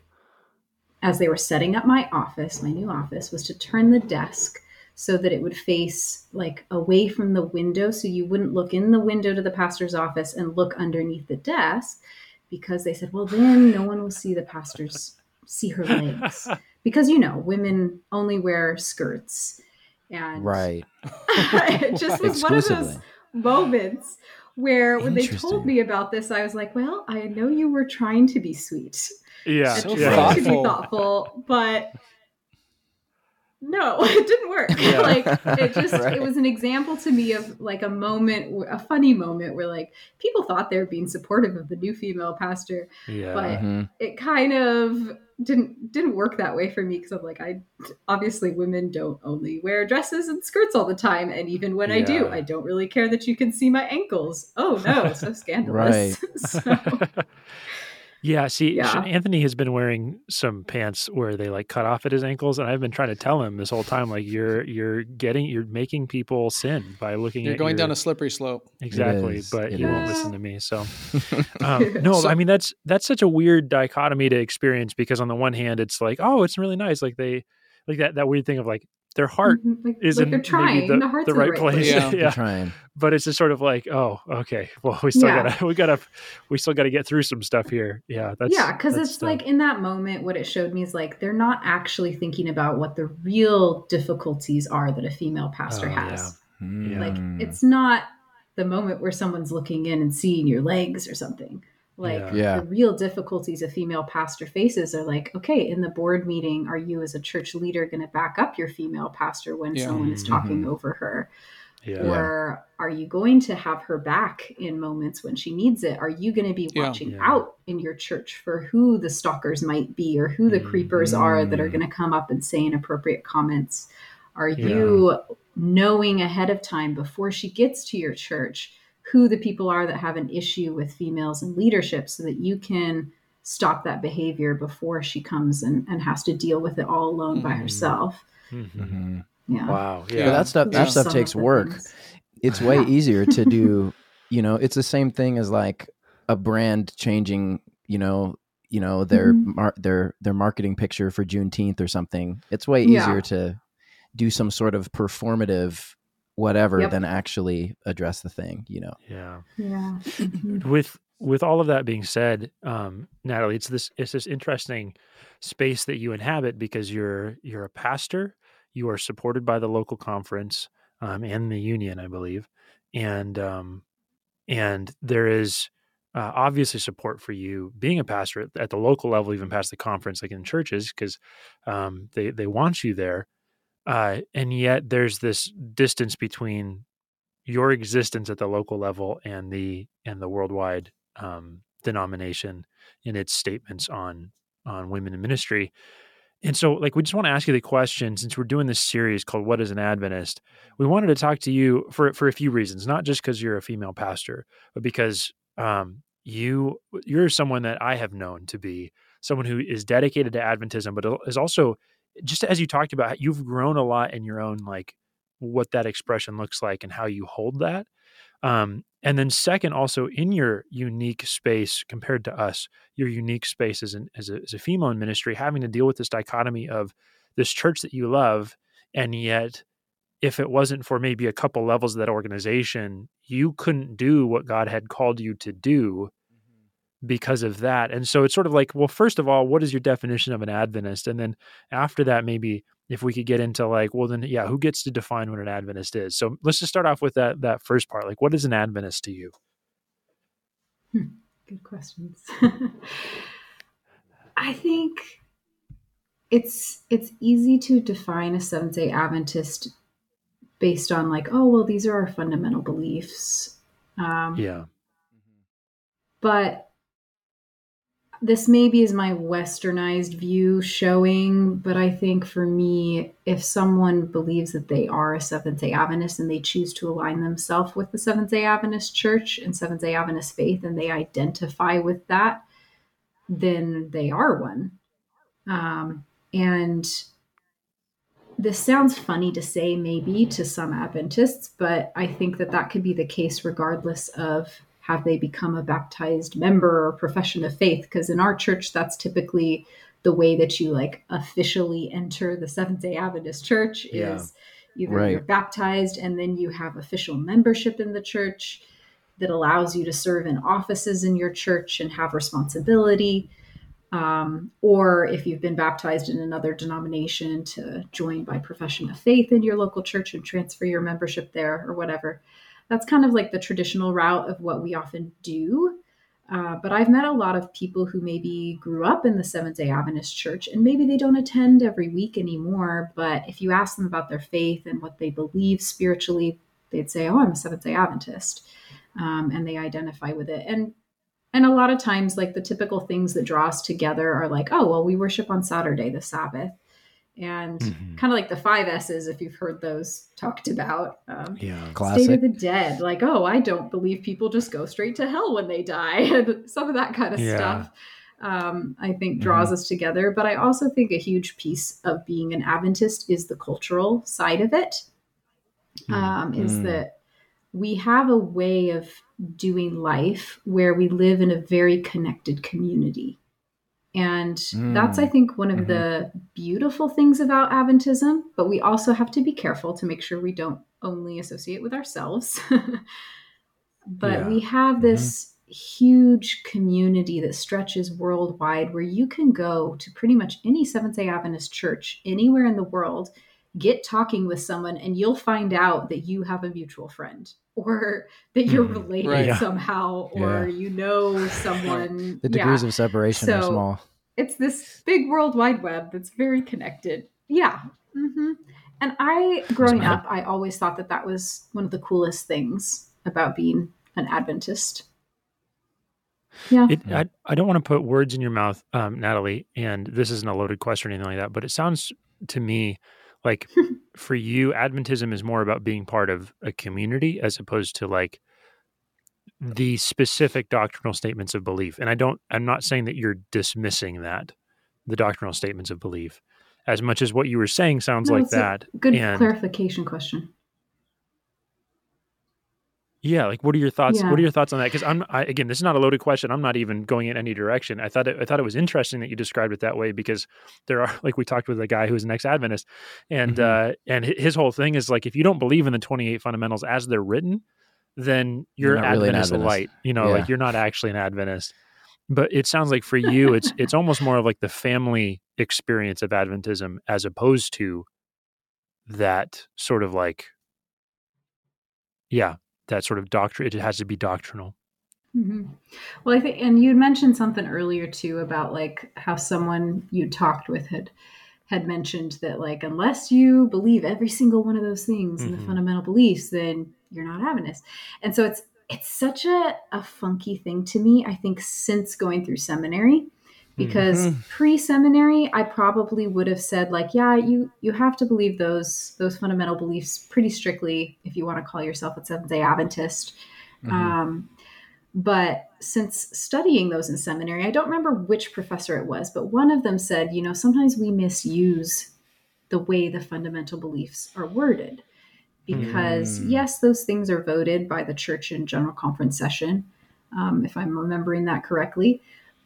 as they were setting up my office, my new office was to turn the desk so that it would face like away from the window so you wouldn't look in the window to the pastor's office and look underneath the desk because they said well then no one will see the pastor's see her legs. Because you know women only wear skirts and right. it just was one of those moments where when they told me about this i was like well i know you were trying to be sweet Yeah, So yeah. trying to be thoughtful. thoughtful but no it didn't work Yeah. like it just Right. it was an example to me of like a moment a funny moment where like people thought they were being supportive of the new female pastor yeah. but- Mhm. it kind of didn't didn't work that way for me because I'm like I obviously women don't only wear dresses and skirts all the time and even when I do I don't really care that you can see my ankles. Oh no, so scandalous. so, Yeah, see, Yeah. Anthony has been wearing some pants where they like cut off at his ankles, and I've been trying to tell him this whole time, like you're you're getting you're making people sin by looking You're at going your- down a slippery slope. exactly, is, but it he won't listen to me. So um, no, So- I mean that's that's such a weird dichotomy to experience because on the one hand, it's like oh, it's really nice, like they like that that weird thing of like their heart like, is like in they're maybe trying. the, the, heart's the in right place. Yeah. Yeah, trying. but it's just sort of like oh, okay, well we still Yeah. gotta we gotta we still gotta get through some stuff here. Yeah, that's yeah, because it's dumb. like in that moment, what it showed me is like they're not actually thinking about what the real difficulties are that a female pastor Oh, has. Yeah. Like Mm. it's not the moment where someone's looking in and seeing your legs or something. Like Yeah. Yeah. the real difficulties a female pastor faces are like, okay, in the board meeting, are you as a church leader going to back up your female pastor when Yeah. someone is talking Mhm. over her? yeah. Or are you going to have her back in moments when she needs it? Are you going to be watching Yeah. out in your church for who the stalkers might be or who the Mm. creepers are that are Mm. going to come up and say inappropriate comments? Are you knowing ahead of time before she gets to your church who the people are that have an issue with females in leadership so that you can stop that behavior before she comes and, and has to deal with it all alone by Mhm. herself? Mhm. Mhm. Yeah. Wow. Yeah. Yeah. That stuff that are stuff some takes work. things. It's way easier to do. You know, it's the same thing as like a brand changing. You know, you know their Mhm. mar- their their marketing picture for Juneteenth or something. It's way Yeah. easier to do some sort of performative whatever Yep. than actually address the thing. You know. yeah. Yeah. Mhm. with with all of that being said, um, Natalie, it's this it's this interesting space that you inhabit because you're you're a pastor, you are supported by the local conference um, and the union, I believe, and um, and there is uh, obviously support for you being a pastor at, at the local level, even past the conference, like in churches, because um, they they want you there, uh, and yet there's this distance between your existence at the local level and the and the worldwide um, denomination in its statements on on women in ministry. And so, like, we just want to ask you the question since we're doing this series called "What is an Adventist." We wanted to talk to you for for a few reasons, not just because you're a female pastor, but because um, you you're someone that I have known to be someone who is dedicated to Adventism, but is also just as you talked about, you've grown a lot in your own like what that expression looks like and how you hold that. Um, and then second, also in your unique space compared to us, your unique space as, an, as, a, as a female in ministry, having to deal with this dichotomy of this church that you love, and yet if it wasn't for maybe a couple levels of that organization, you couldn't do what God had called you to do because of that. And so it's sort of like, well, first of all, what is your definition of an Adventist? And then after that, maybe if we could get into like, well, then yeah, who gets to define what an Adventist is? So let's just start off with that that first part. Like, what is an Adventist to you? Hmm. Good questions. I think it's it's easy to define a Seventh Day Adventist based on like, oh well, these are our fundamental beliefs. Um, Yeah. but this maybe is my westernized view showing but i think for me if someone believes that they are a seventh day adventist and they choose to align themselves with the seventh day adventist church and seventh day adventist faith and they identify with that then they are one. Um, and this sounds funny to say maybe to some adventists but i think that that could be the case regardless of have they become a baptized member or profession of faith because in our church that's typically the way that you like officially enter the seventh day adventist church Yeah. is either Right. you're baptized and then you have official membership in the church that allows you to serve in offices in your church and have responsibility um, or if you've been baptized in another denomination to join by profession of faith in your local church and transfer your membership there or whatever that's kind of like the traditional route of what we often do. Uh, but I've met a lot of people who maybe grew up in the Seventh day Adventist church and maybe they don't attend every week anymore. But if you ask them about their faith and what they believe spiritually, they'd say, Oh, I'm a Seventh day Adventist. Um, and they identify with it. And and a lot of times, like the typical things that draw us together are like, oh, well, we worship on Saturday, the Sabbath. And Mhm. kind of like the five S's, if you've heard those talked about. Um, Yeah. State Classic. of the Dead. Like, oh, I don't believe people just go straight to hell when they die. and Some of that kind of Yeah. stuff, um, I think, draws us together. But I also think a huge piece of being an Adventist is the cultural side of it. Mm. Um, is Mm. that we have a way of doing life where we live in a very connected community. And that's, I Mm. think, one of Mhm. the beautiful things about Adventism. But we also have to be careful to make sure we don't only associate with ourselves. but Yeah. we have this huge community that stretches worldwide where you can go to pretty much any Seventh day Adventist church anywhere in the world, get talking with someone, and you'll find out that you have a mutual friend or that you're Mhm. related Right. Yeah. somehow or Yeah. you know someone. The Yeah degrees of separation are small. it's this big world wide web that's very connected. Yeah. hmm And I, growing up, I always thought that that was one of the coolest things about being an Adventist. Yeah. It, I, I don't want to put words in your mouth, um, Natalie, and this isn't a loaded question or anything like that, but it sounds to me like for you, Adventism is more about being part of a community as opposed to like the specific doctrinal statements of belief. And I don't, I'm not saying that you're dismissing that, the doctrinal statements of belief, as much as what you were saying sounds No, like that. Good and- clarification question. Yeah, like what are your thoughts? Yeah. What are your thoughts on that? Because I'm I, again, this is not a loaded question. I'm not even going in any direction. I thought it, I thought it was interesting that you described it that way because there are like we talked with a guy who's an ex-Adventist, and Mhm. uh, and his whole thing is like if you don't believe in the 28 fundamentals as they're written, then you're, You're not really an Adventist Adventist. light. You know, Yeah. like you're not actually an Adventist. But it sounds like for you, it's it's almost more of like the family experience of Adventism as opposed to that sort of like, yeah, that sort of doctrine. It has to be doctrinal. hmm Well, I think, and you had mentioned something earlier too about like how someone you talked with had had mentioned that like unless you believe every single one of those things in Mhm. the fundamental beliefs, then you're not Adventist. And so it's it's such a, a funky thing to me. I think since going through seminary, because Mhm. pre-seminary, I probably would have said like, yeah, you you have to believe those those fundamental beliefs pretty strictly if you want to call yourself a Seventh Day Adventist. Mhm. Um, but since studying those in seminary, I don't remember which professor it was, but one of them said, you know, sometimes we misuse the way the fundamental beliefs are worded. Because, Mm. yes, those things are voted by the church in general conference session, um, if I'm remembering that correctly.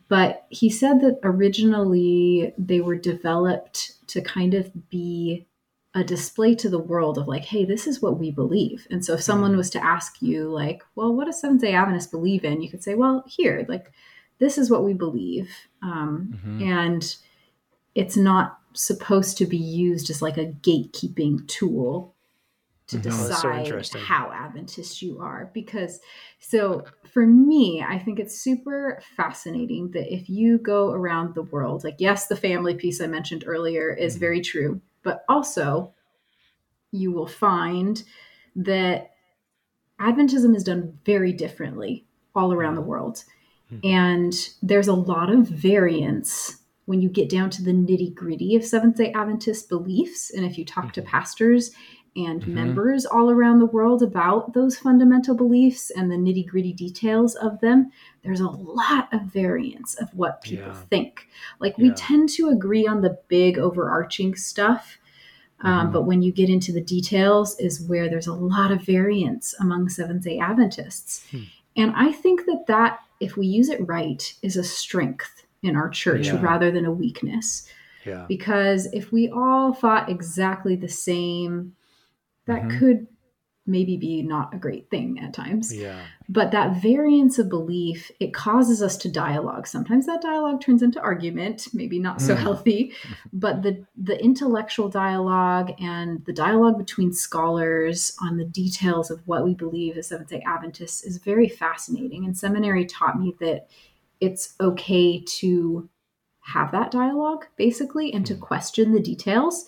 But he said that originally they were developed to kind of be a display to the world of like, hey, this is what we believe. And so if someone Mm. was to ask you, like, well, what does Seventh day Adventists believe in? You could say, well, here, like, this is what we believe. Um, Mhm. And it's not supposed to be used as like a gatekeeping tool to Mhm. Oh, so decide how Adventist you are. Because, so for me, I think it's super fascinating that if you go around the world, like, yes, the family piece I mentioned earlier is Mhm. very true, but also you will find that Adventism is done very differently all around the world. Mhm. And there's a lot of variance when you get down to the nitty gritty of Seventh day Adventist beliefs. And if you talk to Mhm. pastors and Mhm. members all around the world about those fundamental beliefs and the nitty gritty details of them, there's a lot of variance of what people Yeah. think. Like we Yeah. tend to agree on the big overarching stuff. Um, Mhm. but when you get into the details, is where there's a lot of variance among Seventh day Adventists. Hmm. And I think that that, if we use it right, is a strength in our church Yeah. rather than a weakness. Yeah. Because if we all thought exactly the same, that Mhm. could maybe be not a great thing at times. Yeah. But that variance of belief, it causes us to dialogue. Sometimes that dialogue turns into argument, maybe not so Mm. healthy, but the the intellectual dialogue and the dialogue between scholars on the details of what we believe as Seventh Day Adventists is very fascinating. And seminary taught me that it's okay to have that dialogue basically and to Hmm. question the details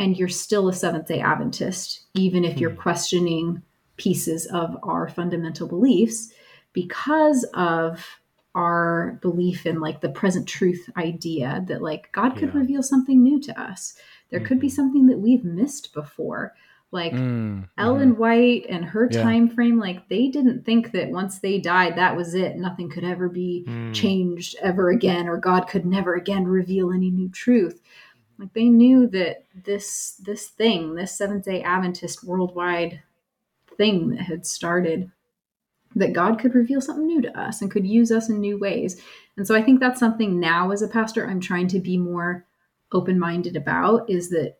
and you're still a Seventh day Adventist, even if you're Hmm. questioning pieces of our fundamental beliefs because of our belief in like the present truth idea that like God could Yeah. reveal something new to us. There could be Mhm. something that we've missed before. Like Mm, Ellen White and her Yeah. time frame, like they didn't think that once they died, that was it. Nothing could ever be Mm. changed ever again, or God could never again reveal any new truth. Like they knew that this this thing, this Seventh Day Adventist worldwide thing that had started, that God could reveal something new to us and could use us in new ways. And so I think that's something now as a pastor I'm trying to be more open minded about is that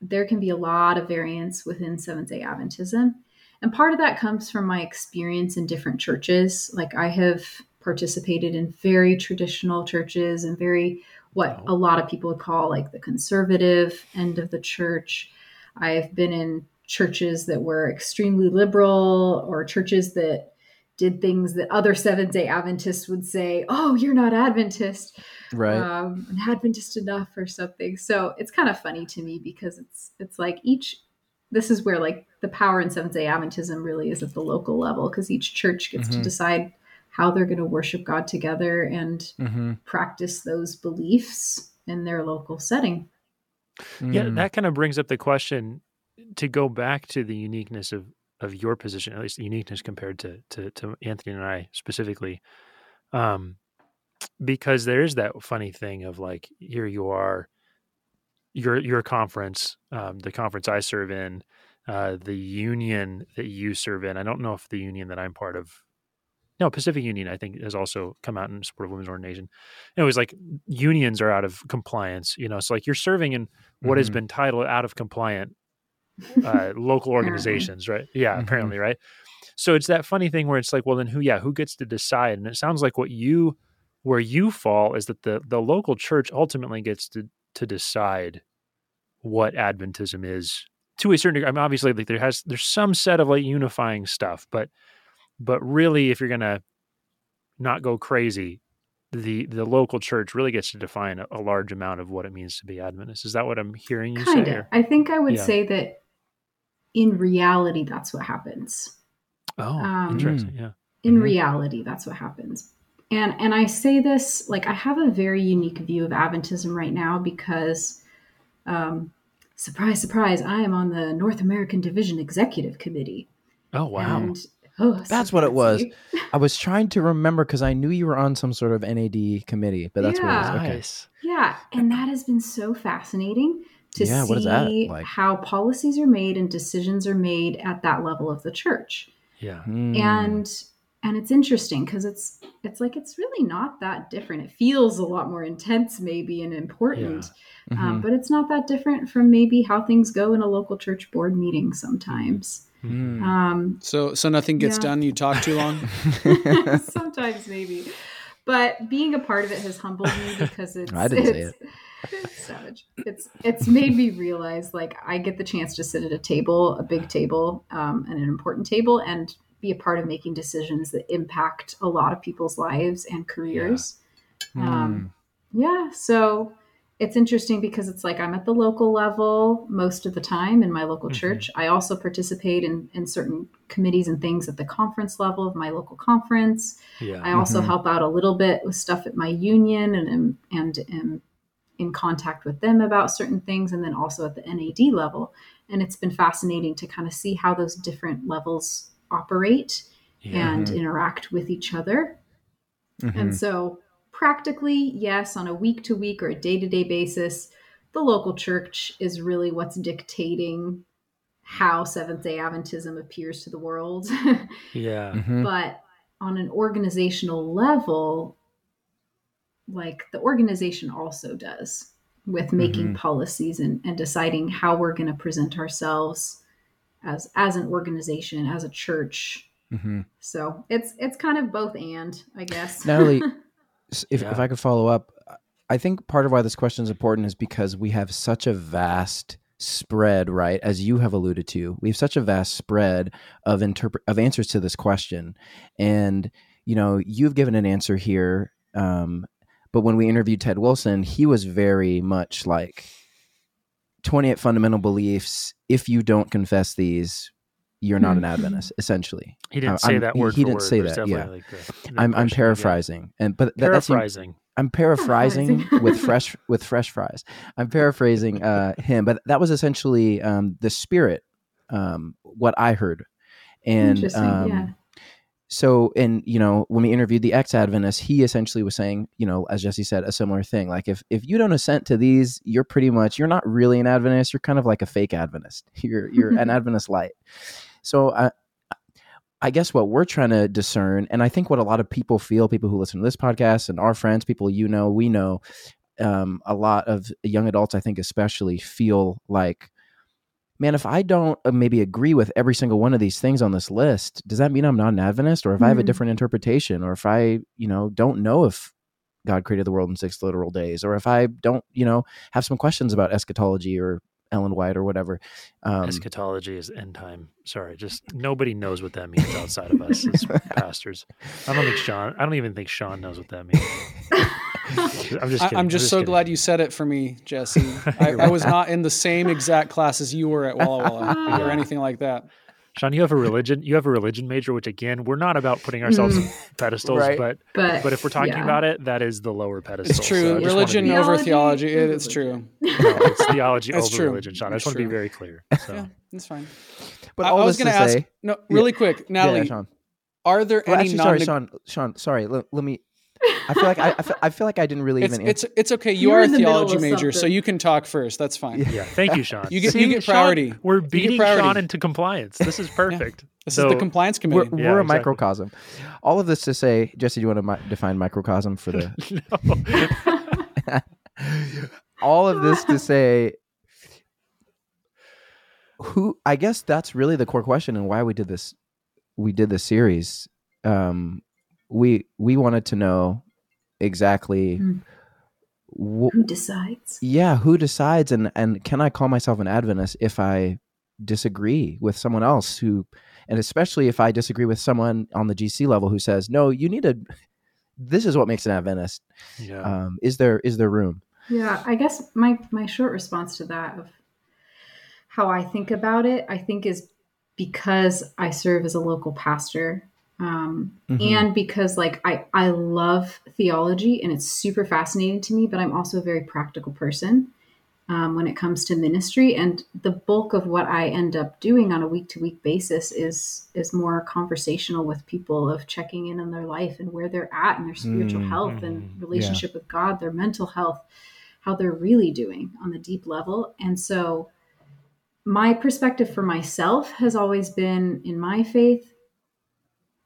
there can be a lot of variance within Seventh day Adventism. And part of that comes from my experience in different churches. Like I have participated in very traditional churches and very what a lot of people would call like the conservative end of the church. I've been in churches that were extremely liberal or churches that did things that other Seventh day Adventists would say, oh, you're not Adventist right. um, Adventist enough or something. So it's kind of funny to me because it's it's like each. This is where like the power in Seventh Day Adventism really is at the local level because each church gets to Mhm. decide how they're going to worship God together and mm-hmm. practice those beliefs in their local setting. Yeah, Mm. that kind of brings up the question to go back to the uniqueness of of your position, at least the uniqueness compared to to, to Anthony and I specifically, um, because there is that funny thing of like here you are, your your conference, um, the conference I serve in, uh, the union that you serve in. I don't know if the union that I'm part of. No, Pacific Union, I think, has also come out in support of women's ordination. And it was like unions are out of compliance, you know. So like you're serving in what has Mhm. been titled out of compliant uh, local organizations, right? Yeah, Mhm. apparently, right? So it's that funny thing where it's like, well, then who? Yeah, who gets to decide? And it sounds like what you, where you fall, is that the the local church ultimately gets to to decide what Adventism is to a certain degree. I mean, obviously, like there has there's some set of like unifying stuff, but but really, if you're gonna not go crazy, the the local church really gets to define a, a large amount of what it means to be Adventist. Is that what I'm hearing you kind say? of. I think I would Yeah. say that in reality, that's what happens. Oh, Um, interesting. Yeah. in Mhm. reality that's what happens and and i say this like i have a very unique view of adventism right now because um surprise surprise i am on the north american division executive committee Oh, wow. and oh so That's what it was. I was trying to remember because I knew you were on some sort of NAD committee, but that's what it was. Okay. Nice. yeah and that has been so fascinating to Yeah, see what is that like? how policies are made and decisions are made at that level of the church Yeah. Hmm. and and it's interesting because it's it's like it's really not that different it feels a lot more intense maybe and important Mhm. um, but it's not that different from maybe how things go in a local church board meeting sometimes Hmm. um, So so nothing gets Yeah. done. You talk too long. sometimes maybe but being a part of it has humbled me because it's I didn't say it's, Savage. It's it's made me realize like I get the chance to sit at a table, a big table, um, and an important table, and be a part of making decisions that impact a lot of people's lives and careers. Um, yeah, so it's interesting because it's like I'm at the local level most of the time in my local Mhm. church. I also participate in, in certain committees and things at the conference level of my local conference. Yeah. I also Mhm. help out a little bit with stuff at my union and am, and am in contact with them about certain things, and then also at the NAD level. And it's been fascinating to kind of see how those different levels operate yeah. and interact with each other. Mhm. And so, practically, yes, on a week to week or a day to day basis, the local church is really what's dictating how Seventh day Adventism appears to the world. yeah. Mhm. but on an organizational level, like the organization also does with making Mhm. policies and, and deciding how we're going to present ourselves as as an organization as a church Mhm. so it's it's kind of both and i guess Natalie, S- if, Yeah. if I could follow up, I think part of why this question is important is because we have such a vast spread, right? As you have alluded to, we have such a vast spread of interpret of answers to this question, and you know, you've given an answer here. Um, but when we interviewed Ted Wilson, he was very much like 28 fundamental beliefs. If you don't confess these, you're not an Mhm. Adventist, essentially. He didn't say I'm- that word he didn't word, say it's that, yeah. like the- the I'm, I'm impression you get. paraphrasing, and but that, that's Paraphrasing. I'm paraphrasing Paraphrasing. with fresh with fresh fries. I'm paraphrasing uh, him, but that was essentially um, the spirit, um, what I heard, and um, yeah. so and you know when we interviewed the ex Adventist, he essentially was saying, you know, as Jesse said, a similar thing. Like if if you don't assent to these, you're pretty much you're not really an Adventist. You're kind of like a fake Adventist. You're you're an Adventist light. So I. I guess what we're trying to discern, and I think what a lot of people feel, people who listen to this podcast and our friends, people you know, we know, um, a lot of young adults, I think, especially feel like, man, if I don't uh, maybe agree with every single one of these things on this list, does that mean I'm not an Adventist? Or if I have a Mhm. different interpretation, or if I, you know, don't know if God created the world in six literal days, or if I don't, you know, have some questions about eschatology or Ellen White or whatever. Um, Eschatology is end time. Sorry, just nobody knows what that means outside of us as pastors. I don't think Sean. I don't even think Sean knows what that means. I'm just. I, Kidding. I'm just so kidding. glad you said it for me, Jesse. I, I was not in the same exact class as you were at Walla Walla or anything like that. Sean, you have a religion. You have a religion major, which again, we're not about putting ourselves hmm. on pedestals, Right. but but but if we're talking yeah. about it, that is the lower pedestal. It's true. So I just wanna religion be- over Theology theology. It, it's true. No, it's theology That's over true. religion, Sean. I That's just want to be very clear. So. Yeah, that's fine. but I, all I was going to to ask. say, No, really quick, Natalie. yeah, Sean. Are there Well, any actually, non? sorry, Sean. Sean, sorry. Let, let me. I feel like I, I, feel, I feel like I didn't really It's even. it's it's okay. You You're are a in the theology of major, so you can talk first. That's fine. Yeah. Yeah, thank you, Sean. You get- you get Sean, priority. we're beating priority. Sean into compliance. This is perfect. This So- is the compliance we're, committee. Yeah, we're a exactly. microcosm. All of this to say, Jesse, do you want to mi- define microcosm for the? all of this to say, who? I guess that's really the core question and why we did this. We did this series. Um, we we wanted to know exactly. Hmm. wh- who decides yeah, who decides and and can I call myself an Adventist if I disagree with someone else who and especially if I disagree with someone on the GC level who says, "No, you need to this is what makes an Adventist." Yeah. Um, is there is there room? Yeah, I guess my my short response to that of how I think about it, I think is because I serve as a local pastor, um, Mhm. and because like I I love theology and it's super fascinating to me, but I'm also a very practical person um, when it comes to ministry, and the bulk of what I end up doing on a week to week basis is is more conversational with people of checking in on their life and where they're at and their spiritual Mm, health and relationship with God, their mental health how they're really doing on the deep level. And so, my perspective for myself has always been in my faith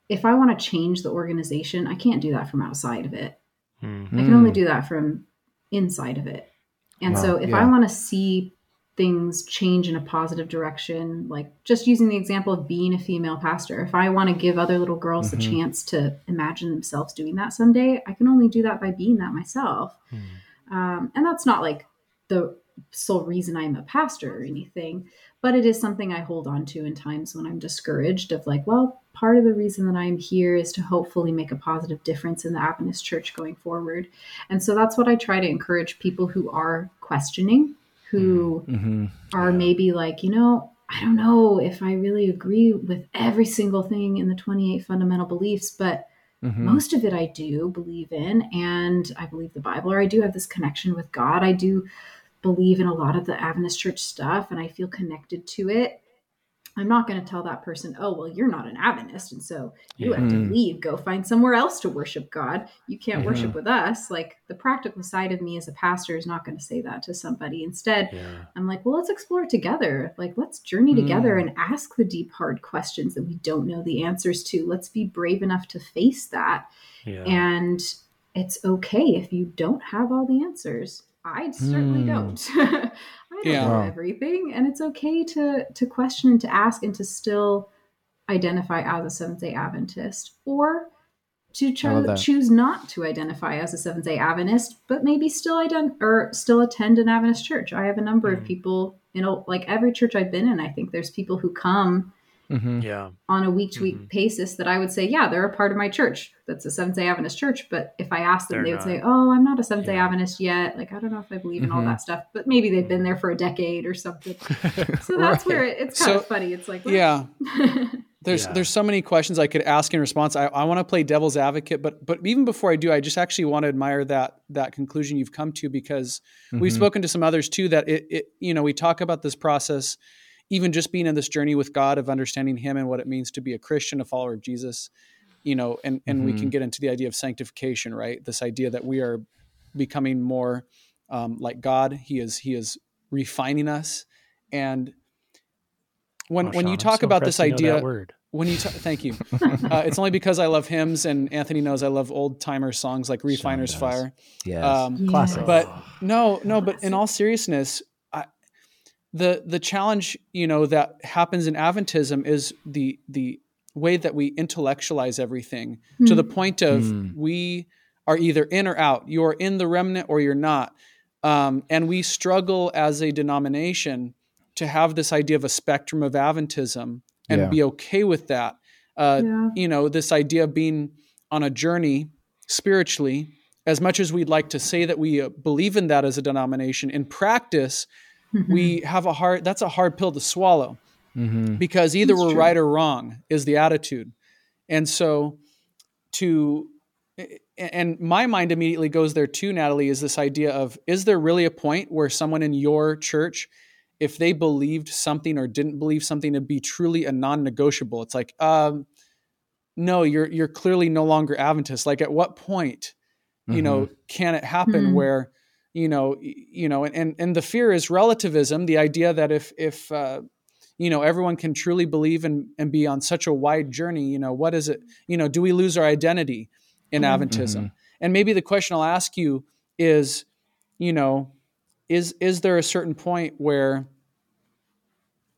if I want to change the organization, I can't do that from outside of it. Mhm. I can only Hmm. do that from inside of it. And Wow, so, if yeah. I want to see things change in a positive direction, like just using the example of being a female pastor, if I want to give other little girls the Mhm. chance to imagine themselves doing that someday, I can only do that by being that myself. Mhm. Um, and that's not like the sole reason I'm a pastor or anything, but it is something I hold on to in times when I'm discouraged of like, well, part of the reason that I'm here is to hopefully make a positive difference in the Adventist church going forward. And so that's what I try to encourage people who are questioning, who Mm-hmm. are maybe like, you know, I don't know if I really agree with every single thing in the 28 fundamental beliefs, but Mm-hmm. most of it I do believe in, and I believe the Bible, or I do have this connection with God. I do believe in a lot of the Adventist church stuff, and I feel connected to it. I'm not going to tell that person, oh, well, you're not an Adventist, and so you have to Mhm. leave, go find somewhere else to worship God. You can't worship with us. Like the practical side of me as a pastor is not going to say that to somebody. Instead, Yeah. I'm like, well, let's explore together. Like, let's journey together Mm. and ask the deep, hard questions that we don't know the answers to. Let's be brave enough to face that. Yeah. And it's okay if you don't have all the answers. I certainly Mm. don't. I don't Yeah. know everything, and it's okay to to question and to ask and to still identify as a Seventh Day Adventist, or to cho- choose not to identify as a Seventh Day Adventist, but maybe still ident- or still attend an Adventist church. I have a number of Mhm. people, you know, like every church I've been in. I think there's people who come Mm-hmm. Yeah. on a week to week Mhm. basis that I would say, yeah, they're a part of my church. That's a Seventh day Adventist church. But if I asked them, They're they would say, oh, I'm not a Seventh day Yeah. Adventist yet. Like, I don't know if I believe in all Mhm. that stuff, but maybe they've been there for a decade or something. So that's Right. where it, it's kind So- of funny. It's like, Yeah. There's Yeah. there's so many questions I could ask in response. I, I want to play devil's advocate, but but even before I do, I just actually want to admire that that conclusion you've come to because we've Mhm. spoken to some others too that it, it you know we talk about this process, even just being in this journey with God of understanding Him and what it means to be a Christian, a follower of Jesus, you know, and and we can Mhm. get into the idea of sanctification, right? This idea that we are becoming more um, like God. He is He is refining us, and when Oh, when Sean, you talk so about this impressed you know idea word. when you ta- thank you uh, it's only because i love hymns and anthony knows i love old timer songs like refiner's fire Yes. um, Classic. but no no but in all seriousness I, the the challenge you know that happens in adventism is the the way that we intellectualize everything to the point of Mm. we are either in or out you're in the remnant or you're not um, and we struggle as a denomination to have this idea of a spectrum of adventism and Yeah. be okay with that uh, yeah. you know this idea of being on a journey spiritually as much as we'd like to say that we uh, believe in that as a denomination in practice Mm-hmm. we have a hard that's a hard pill to swallow Mm-hmm. because either That's we're true. right or wrong is the attitude and so to and my mind immediately goes there too natalie is this idea of is there really a point where someone in your church if they believed something or didn't believe something to be truly a non-negotiable it's like um no you're you're clearly no longer adventist like at what point you know can it happen Hmm. where you know you know and, and and the fear is relativism the idea that if if uh, you know everyone can truly believe and and be on such a wide journey you know what is it you know do we lose our identity in Mhm. adventism and maybe the question i'll ask you is you know is is there a certain point where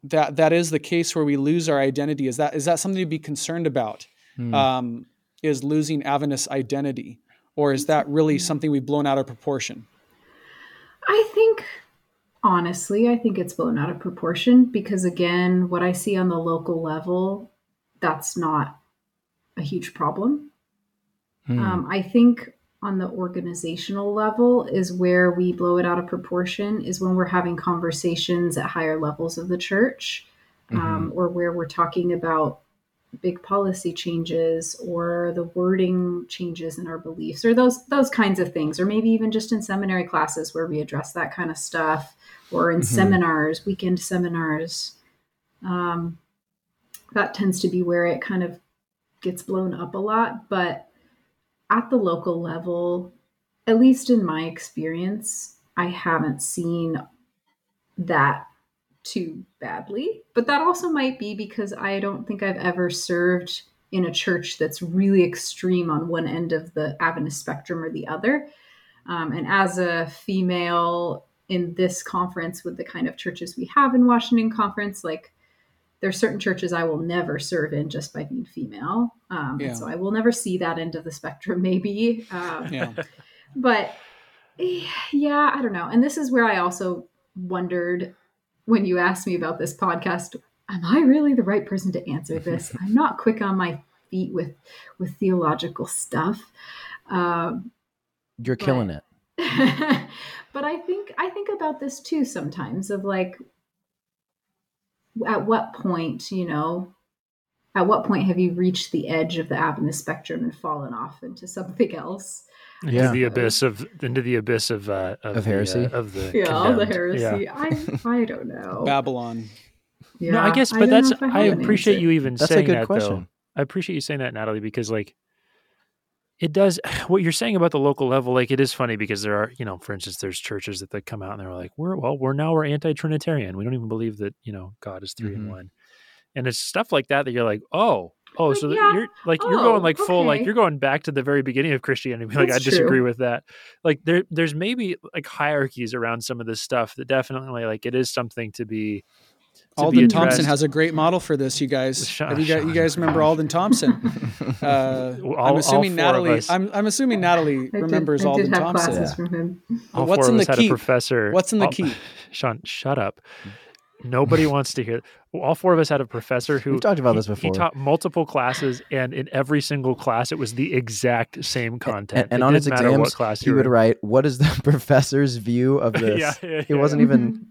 that that is the case where we lose our identity is that is that something to be concerned about Mm. um, is losing Adventist identity, or is that really something we've blown out of proportion? I think, honestly, I think it's blown out of proportion because, again, what I see on the local level, that's not a huge problem. Mm. Um, I think on the organizational level is where we blow it out of proportion, is when we're having conversations at higher levels of the church um, or where we're talking about big policy changes or the wording changes in our beliefs or those those kinds of things or maybe even just in seminary classes where we address that kind of stuff or in Mhm. seminars weekend seminars um, that tends to be where it kind of gets blown up a lot but at the local level at least in my experience i haven't seen that too badly. But that also might be because I don't think I've ever served in a church that's really extreme on one end of the Adventist spectrum or the other. Um, and as a female in this conference with the kind of churches we have in Washington Conference, like there's certain churches I will never serve in just by being female. Um, Yeah. so I will never see that end of the spectrum, maybe. Um, Yeah, but Yeah, I don't know. And this is where I also wondered when you asked me about this podcast, am I really the right person to answer this? I'm not quick on my feet with with theological stuff. Um, You're killing it. but I think I think about this too sometimes of like at what point, you know, at what point have you reached the edge of the Adventist spectrum and fallen off into something else? Into Yeah. the abyss of into the abyss of uh, of, Of the, heresy? uh, of the Yeah, all the heresy. Yeah. I I don't know. Babylon. Yeah, no, I guess, but don't that's know if I, appreciate you even That's a saying good that question. though. I appreciate you saying that, Natalie, because like it does what you're saying about the local level. Like it is funny because there are, you know, for instance, there's churches that, that come out and they're like, we're well, we're now we're anti-Trinitarian. We don't even believe that you know God is 3 Mhm. in one, and it's stuff like that that you're like, oh. Oh, Like, so yeah. you're like you're Oh, going like full like you're going back to the very beginning of Christianity. Like That's I disagree true. with that. Like there there's maybe like hierarchies around some of this stuff that definitely like it is something to be to be Alden Thompson has a great model for this. You guys, Sean- have you guys, you guys remember gosh. Alden Thompson? Uh, all- I'm assuming Natalie. I'm, I'm assuming Natalie I did- remembers I Alden did have Thompson. classes Yeah. from him. All What's four in of the us had keep? a professor. What's in the all- keep? Sean, shut up. Nobody wants to hear. All four of us had a professor who We've talked about he- this before. He taught multiple classes, and in every single class, it was the exact same content. and, and It on his exams, class he would were. write, "What is the professor's view of this?" yeah, yeah, He yeah, wasn't yeah. even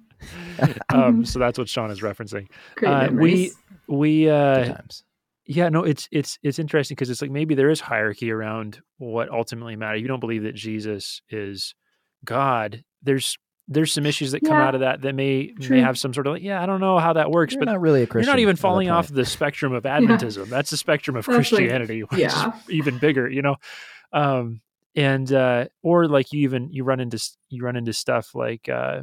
Um, so that's what Sean is referencing. Uh, we memories. we good uh, times. yeah no it's it's it's interesting because it's like maybe there is hierarchy around what ultimately matters. You don't believe that Jesus is God. There's there's some issues that come Yeah. out of that that may True. may have some sort of like yeah I don't know how that works, You're but not really a Christian. you're not even falling off the spectrum of Adventism. That's the spectrum of That's like- Christianity, which yeah. is even bigger, you know. Um, and uh, or like you even you run into you run into stuff like uh,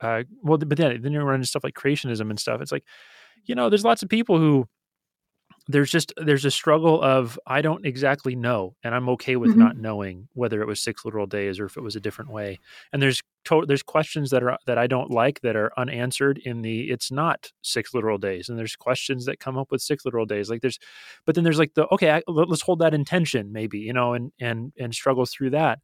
uh, well, but then then you run into stuff like creationism and stuff. It's like you know, there's lots of people who there's just there's a struggle of I don't exactly know, and I'm okay with Mhm. not knowing whether it was six literal days or if it was a different way. And there's to- there's questions that are that I don't like that are unanswered in the it's not six literal days, and there's questions that come up with six literal days. Like there's, but then there's like the okay, I, let- let's hold that intention maybe you know, and and and struggle through that.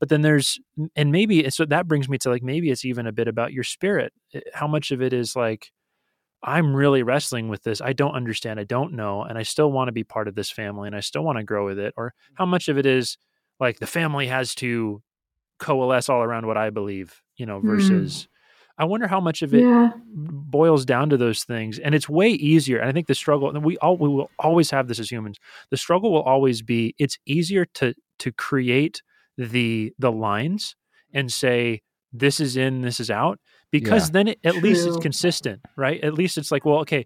But then there's and maybe so that brings me to like maybe it's even a bit about your spirit. Eh, How much of it is like I'm really wrestling with this. I don't understand. I don't know. And I still want to be part of this family and I still want to grow with it. Or how much of it is like the family has to coalesce all around what I believe, you know, Hmm. versus I wonder how much of it yeah. boils down to those things. And it's way easier. And I think the struggle, and we all we will always have this as humans. The struggle will always be it's easier to to create the the lines and say this is in, this is out, because Yeah. then it, at least it's consistent, right? At least it's like, well, okay,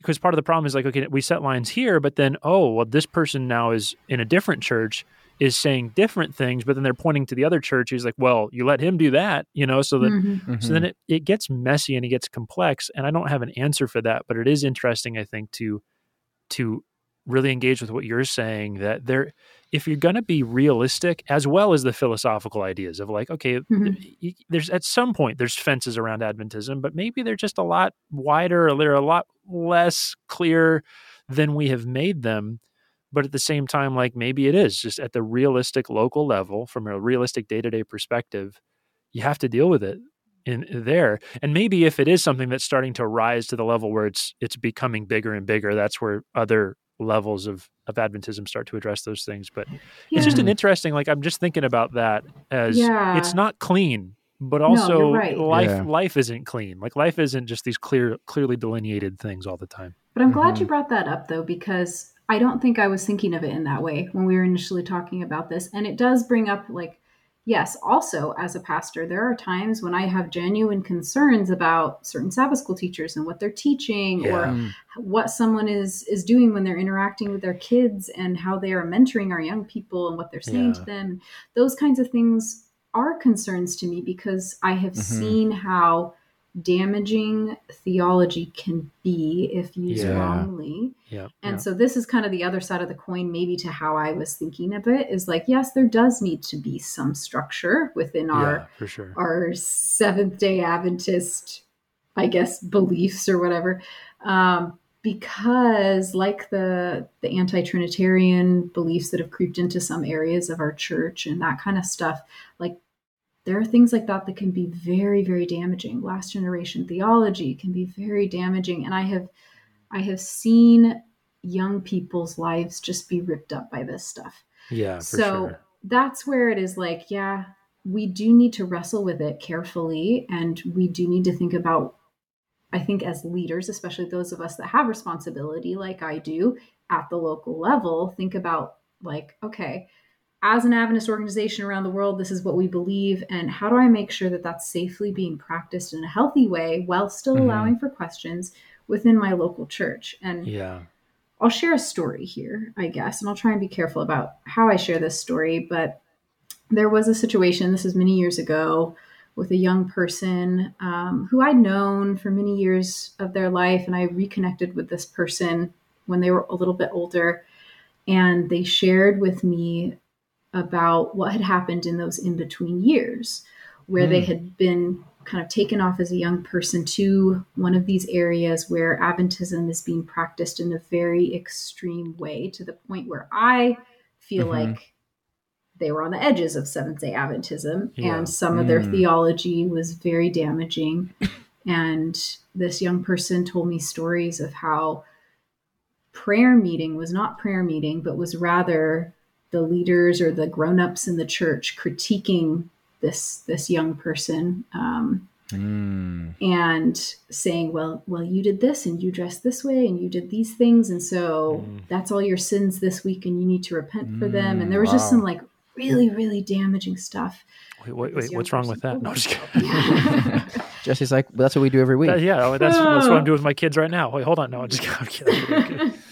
because part of the problem is like, okay, we set lines here, but then oh, well, this person now is in a different church is saying different things, but then they're pointing to the other church who's like, well, you let him do that, you know, so that Mhm. so then it, it gets messy and it gets complex. And I don't have an answer for that, but it is interesting, I think, to to really engage with what you're saying that there if you're going to be realistic as well as the philosophical ideas of like okay Mhm. there's at some point there's fences around adventism but maybe they're just a lot wider or they're a lot less clear than we have made them but at the same time like maybe it is just at the realistic local level from a realistic day-to-day perspective you have to deal with it in there and maybe if it is something that's starting to rise to the level where it's it's becoming bigger and bigger that's where other levels of of adventism start to address those things but it's just an interesting like i'm just thinking about that as Yeah. it's not clean but you're also right. life Yeah. life isn't clean like life isn't just these clear clearly delineated things all the time But I'm glad Mhm. you brought that up though, because I don't think I was thinking of it in that way when we were initially talking about this. And it does bring up, like, yes, also as a pastor, there are times when I have genuine concerns about certain Sabbath school teachers and what they're teaching Yeah. or Mm. what someone is is doing when they're interacting with their kids and how they are mentoring our young people and what they're saying Yeah. to them. Those kinds of things are concerns to me because I have Mhm. seen how damaging theology can be if used Yeah. wrongly. yeah And yeah. so this is kind of the other side of the coin, maybe to how I was thinking of it is like, yes, there does need to be some structure within our for sure our Seventh Day Adventist, I guess, beliefs or whatever, um, because like the the anti-Trinitarian beliefs that have creeped into some areas of our church and that kind of stuff, like there are things like that that can be very very damaging last generation theology can be very damaging and i have i have seen young people's lives just be ripped up by this stuff Yeah, for so sure. that's where it is like yeah we do need to wrestle with it carefully and we do need to think about i think as leaders especially those of us that have responsibility like i do at the local level think about like okay as an Adventist organization around the world, this is what we believe. And how do I make sure that that's safely being practiced in a healthy way while still Mhm. allowing for questions within my local church? And Yeah. I'll share a story here, I guess, and I'll try and be careful about how I share this story. But there was a situation, this is many years ago, with a young person um, who I'd known for many years of their life. And I reconnected with this person when they were a little bit older. And they shared with me about what had happened in those in between years, where they Hmm. had been kind of taken off as a young person to one of these areas where Adventism is being practiced in a very extreme way to the point where I feel Mhm. like they were on the edges of Seventh day Adventism, Yeah. and some of their Mm. theology was very damaging. and this young person told me stories of how prayer meeting was not prayer meeting, but was rather the leaders or the grown-ups in the church critiquing this this young person um, Mm. and saying, "Well, well, you did this and you dressed this way and you did these things, and so Mm. that's all your sins this week, and you need to repent for them." Mm, And there was just some like really, really damaging stuff. Wait, wait, wait what's wrong with person- that? No, I'm just kidding. Jesse's like, that's what we do every week. That- yeah, oh, that's that's what I'm doing with my kids right now. Wait, hold on. No, I'm just I'm kidding.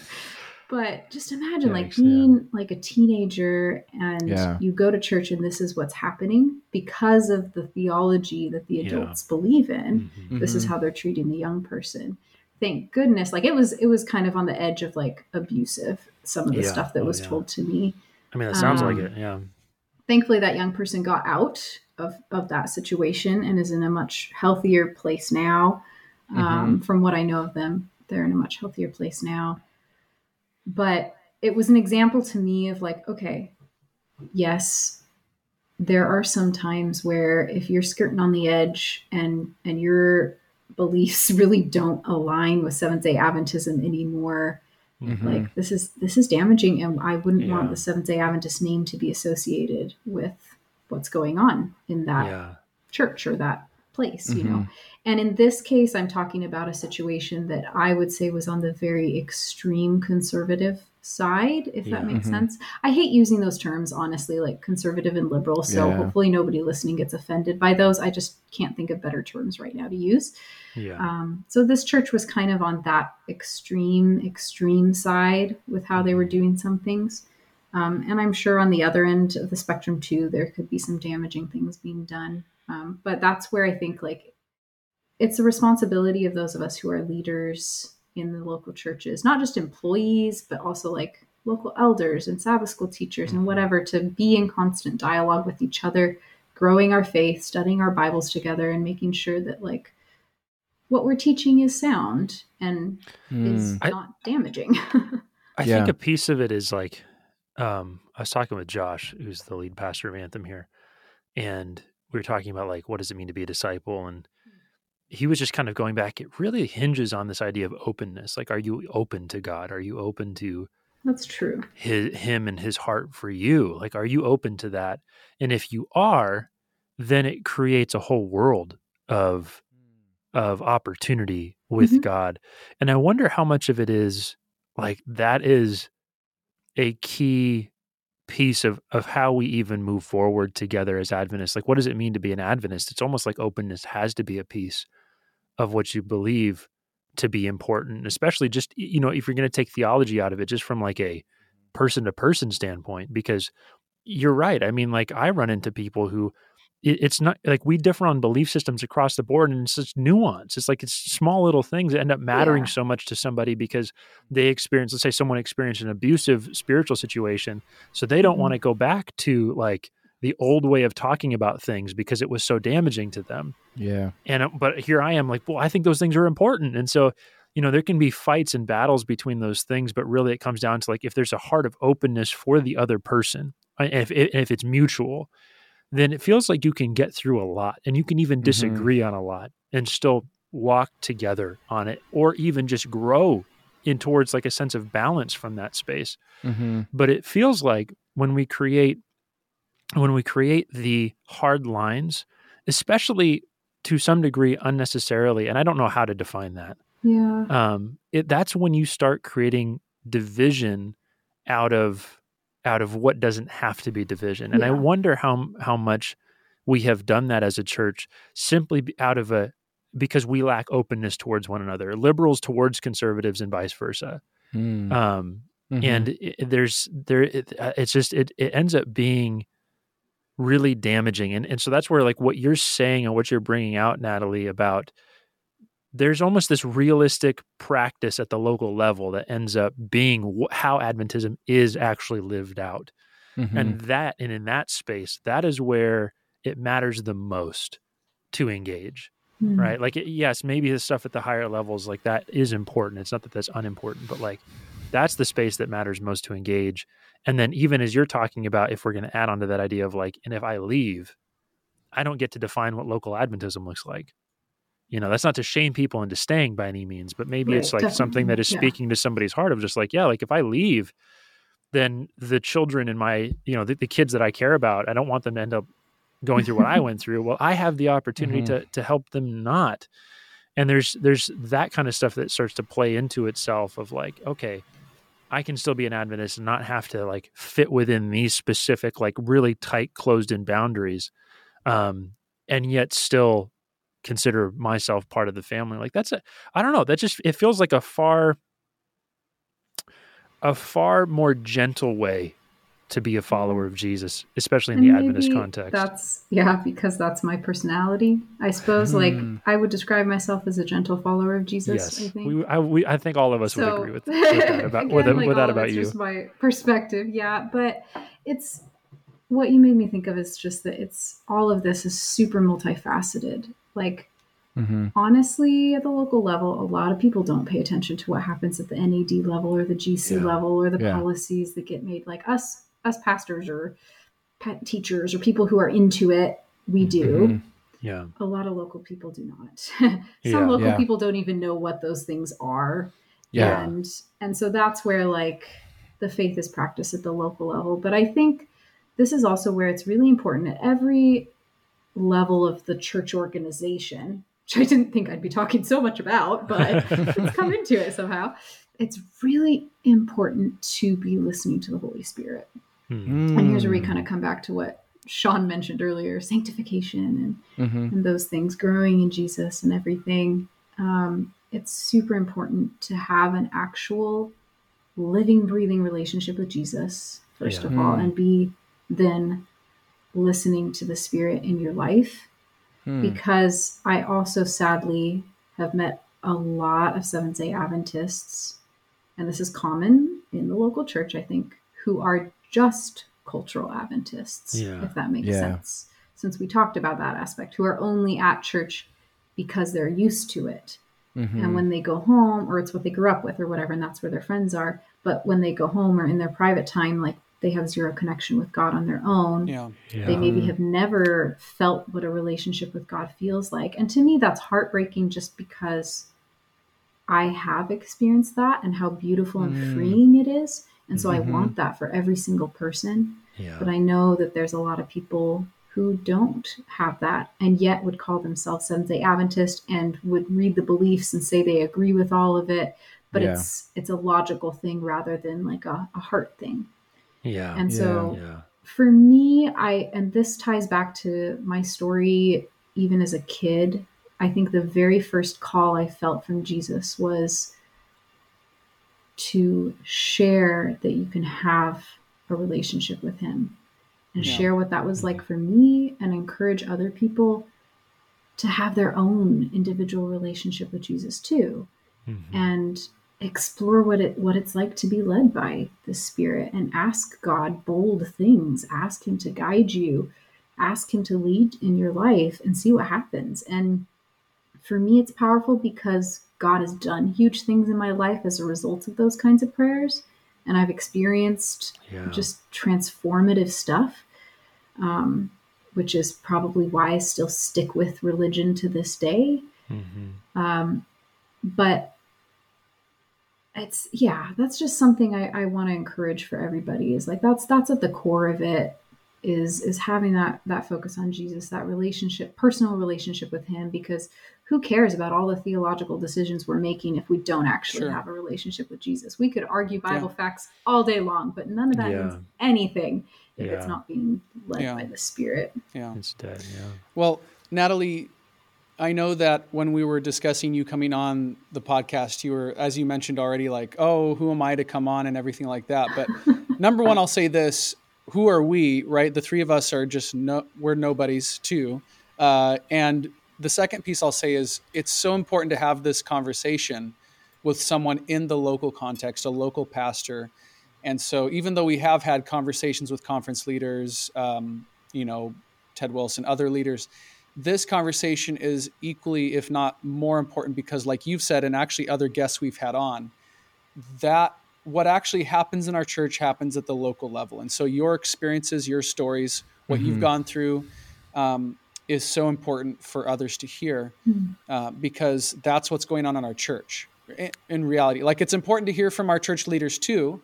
I'm kidding. but just imagine like Yikes, yeah. being like a teenager and Yeah. you go to church and this is what's happening because of the theology that the Yeah. adults believe in. Mhm. This is Mhm. how they're treating the young person. Thank goodness. Like it was it was kind of on the edge of like abusive, some of the Yeah. stuff that Oh, was yeah. told to me. I mean, that sounds like Um, it. Yeah. thankfully that young person got out of, of that situation and is in a much healthier place now um, from what i know of them they're in a much healthier place now but it was an example to me of like okay yes there are some times where if you're skirting on the edge and and your beliefs really don't align with seventh day adventism anymore Mhm. like this is this is damaging and i wouldn't want the seventh day adventist name to be associated with what's going on in that Yeah. church or that place you know Mhm. and in this case i'm talking about a situation that i would say was on the very extreme conservative side if Yeah. that makes Mhm. sense i hate using those terms honestly like conservative and liberal so Yeah. hopefully nobody listening gets offended by those i just can't think of better terms right now to use Yeah. um, so this church was kind of on that extreme, extreme side with how they were doing some things. Um, and I'm sure on the other end of the spectrum too, there could be some damaging things being done. Um, but that's where I think like it's the responsibility of those of us who are leaders in the local churches, not just employees, but also like local elders and Sabbath school teachers and Mhm. whatever, to be in constant dialogue with each other, growing our faith, studying our Bibles together, and making sure that like what we're teaching is sound and is Mm. I- not damaging. I Yeah. think a piece of it is like, um, I was talking with Josh, who's the lead pastor of Anthem here, and we were talking about like what does it mean to be a disciple, and he was just kind of going back. It really hinges on this idea of openness. Like, are you open to God? Are you open to That's true. his, Him and His heart for you? Like, are you open to that? And if you are, then it creates a whole world of of opportunity with Mhm. God. And I wonder how much of it is like that is a key piece of of how we even move forward together as Adventists. Like what does it mean to be an Adventist? It's almost like openness has to be a piece of what you believe to be important, especially just you know, if you're going to take theology out of it just from like a person to person standpoint because you're right. I mean, like I run into people who it, it's not like we differ on belief systems across the board and it's just nuance. It's like it's small little things that end up mattering Yeah. so much to somebody because they experience, let's say someone experienced an abusive spiritual situation. So they don't Mhm. want to go back to like the old way of talking about things because it was so damaging to them Yeah. and uh, but here i am like well i think those things are important and so you know there can be fights and battles between those things but really it comes down to like if there's a heart of openness for the other person uh, if if, if it's mutual then it feels like you can get through a lot and you can even Mhm. disagree on a lot and still walk together on it or even just grow in towards like a sense of balance from that space Mm-hmm. but it feels like when we create when we create the hard lines especially to some degree unnecessarily and i don't know how to define that Yeah. um it, that's when you start creating division out of out of what doesn't have to be division and i wonder how how much we have done that as a church simply out of a because we lack openness towards one another liberals towards conservatives and vice versa Mm. um Mhm. and it, there's there it, uh, it's just it, it ends up being really damaging and and so that's where like what you're saying and what you're bringing out Natalie about there's almost this realistic practice at the local level that ends up being wh- how adventism is actually lived out. Mhm. and that and in that space that is where it matters the most to engage Hmm. right? Like it, yes maybe the stuff at the higher levels like that is important. It's not that that's unimportant but like that's the space that matters most to engage. And then even as you're talking about if we're going to add on to that idea of like and if i leave i don't get to define what local adventism looks like you know that's not to shame people into staying by any means but maybe it's Right, like something that is definitely, yeah. speaking to somebody's heart of just like yeah like if i leave then the children in my you know the, the kids that i care about i don't want them to end up going through what i went through well i have the opportunity Mhm. to to help them not and there's there's that kind of stuff that starts to play into itself of like okay i can still be an adventist and not have to like fit within these specific like really tight closed in boundaries um and yet still consider myself part of the family like that's a i don't know that just it feels like a far a far more gentle way to be a follower of jesus especially in And the adventist context That's yeah, because that's my personality. I suppose like Hmm. I would describe myself as a gentle follower of Jesus. yes I think. we, I, we, I think all of us would agree with, with that about again, with, that- like, with that about you Just my perspective, yeah. But it's what you made me think of is just that it's all of this is super multifaceted. Like Mhm. honestly, at the local level, a lot of people don't pay attention to what happens at the NAD level or the GC Yeah. level or the Yeah. policies that get made. Like us, us pastors or teachers or people who are into it, we do. Mhm. yeah A lot of local people do not. Some Yeah. local Yeah. people don't even know what those things are Yeah. and and so that's where like the faith is practiced at the local level but i think this is also where it's really important at every level of the church organization which i didn't think i'd be talking so much about but let's come into it somehow it's really important to be listening to the holy spirit Hmm. and here's where we Mm. kind of come back to what sean mentioned earlier sanctification and Mhm. and those things, growing in Jesus and everything. Um, it's super important to have an actual living, breathing relationship with Jesus, first Yeah. of all, Mm. and be then listening to the Spirit in your life. Hmm. Because I also sadly have met a lot of Seventh day Adventists, and this is common in the local church, I think, who are just cultural Adventists, Yeah. if that makes Yeah. sense. Since we talked about that aspect, who are only at church because they're used to it. Mhm. And when they go home, or it's what they grew up with, or whatever, and that's where their friends are. But when they go home or in their private time, like they have zero connection with God on their own. Yeah. yeah They maybe have never felt what a relationship with God feels like. And to me, that's heartbreaking just because I have experienced that and how beautiful and Mm. freeing it is. And so Mhm. I want that for every single person. yeah But I know that there's a lot of people who don't have that and yet would call themselves Seventh day Adventist and would read the beliefs and say they agree with all of it. But Yeah. it's it's a logical thing rather than like a, a heart thing. Yeah And so yeah for me, I and this ties back to my story even as a kid. I think the very first call I felt from Jesus was to share that you can have a relationship with him and Yeah. share what that was like for me and encourage other people to have their own individual relationship with Jesus too Mhm. and explore what it what it's like to be led by the spirit and ask God bold things. Ask him to guide you. Ask him to lead in your life and see what happens. And for me it's powerful because God has done huge things in my life as a result of those kinds of prayers. And I've experienced yeah. just transformative stuff um, which is probably why I still stick with religion to this day. Mm-hmm. Um, but it's yeah, that's just something I, I want to encourage for everybody. Is like that's that's at the core of it is is having that that focus on Jesus, that relationship, personal relationship with Him. Because who cares about all the theological decisions we're making if we don't actually Sure. have a relationship with Jesus? We could argue Bible Yeah. facts all day long, but none of that Yeah. means anything if it's not being led Yeah. by the Spirit. Yeah. It's dead. Yeah. Well, Natalie, I know that when we were discussing you coming on the podcast, you were, as you mentioned already, like, oh, who am I to come on and everything like that. But number one, I'll say this who are we, right? The three of us are just, no, we're nobodies too. Uh, and the second piece I'll say is it's so important to have this conversation with someone in the local context, a local pastor. And so, even though we have had conversations with conference leaders, um, you know, Ted Wilson, other leaders, this conversation is equally, if not more important, because, like you've said, and actually other guests we've had on, that what actually happens in our church happens at the local level. And so, your experiences, your stories, what you've Mhm. gone through, um, is so important for others to hear uh, because that's what's going on in our church in, in reality. Like, it's important to hear from our church leaders too.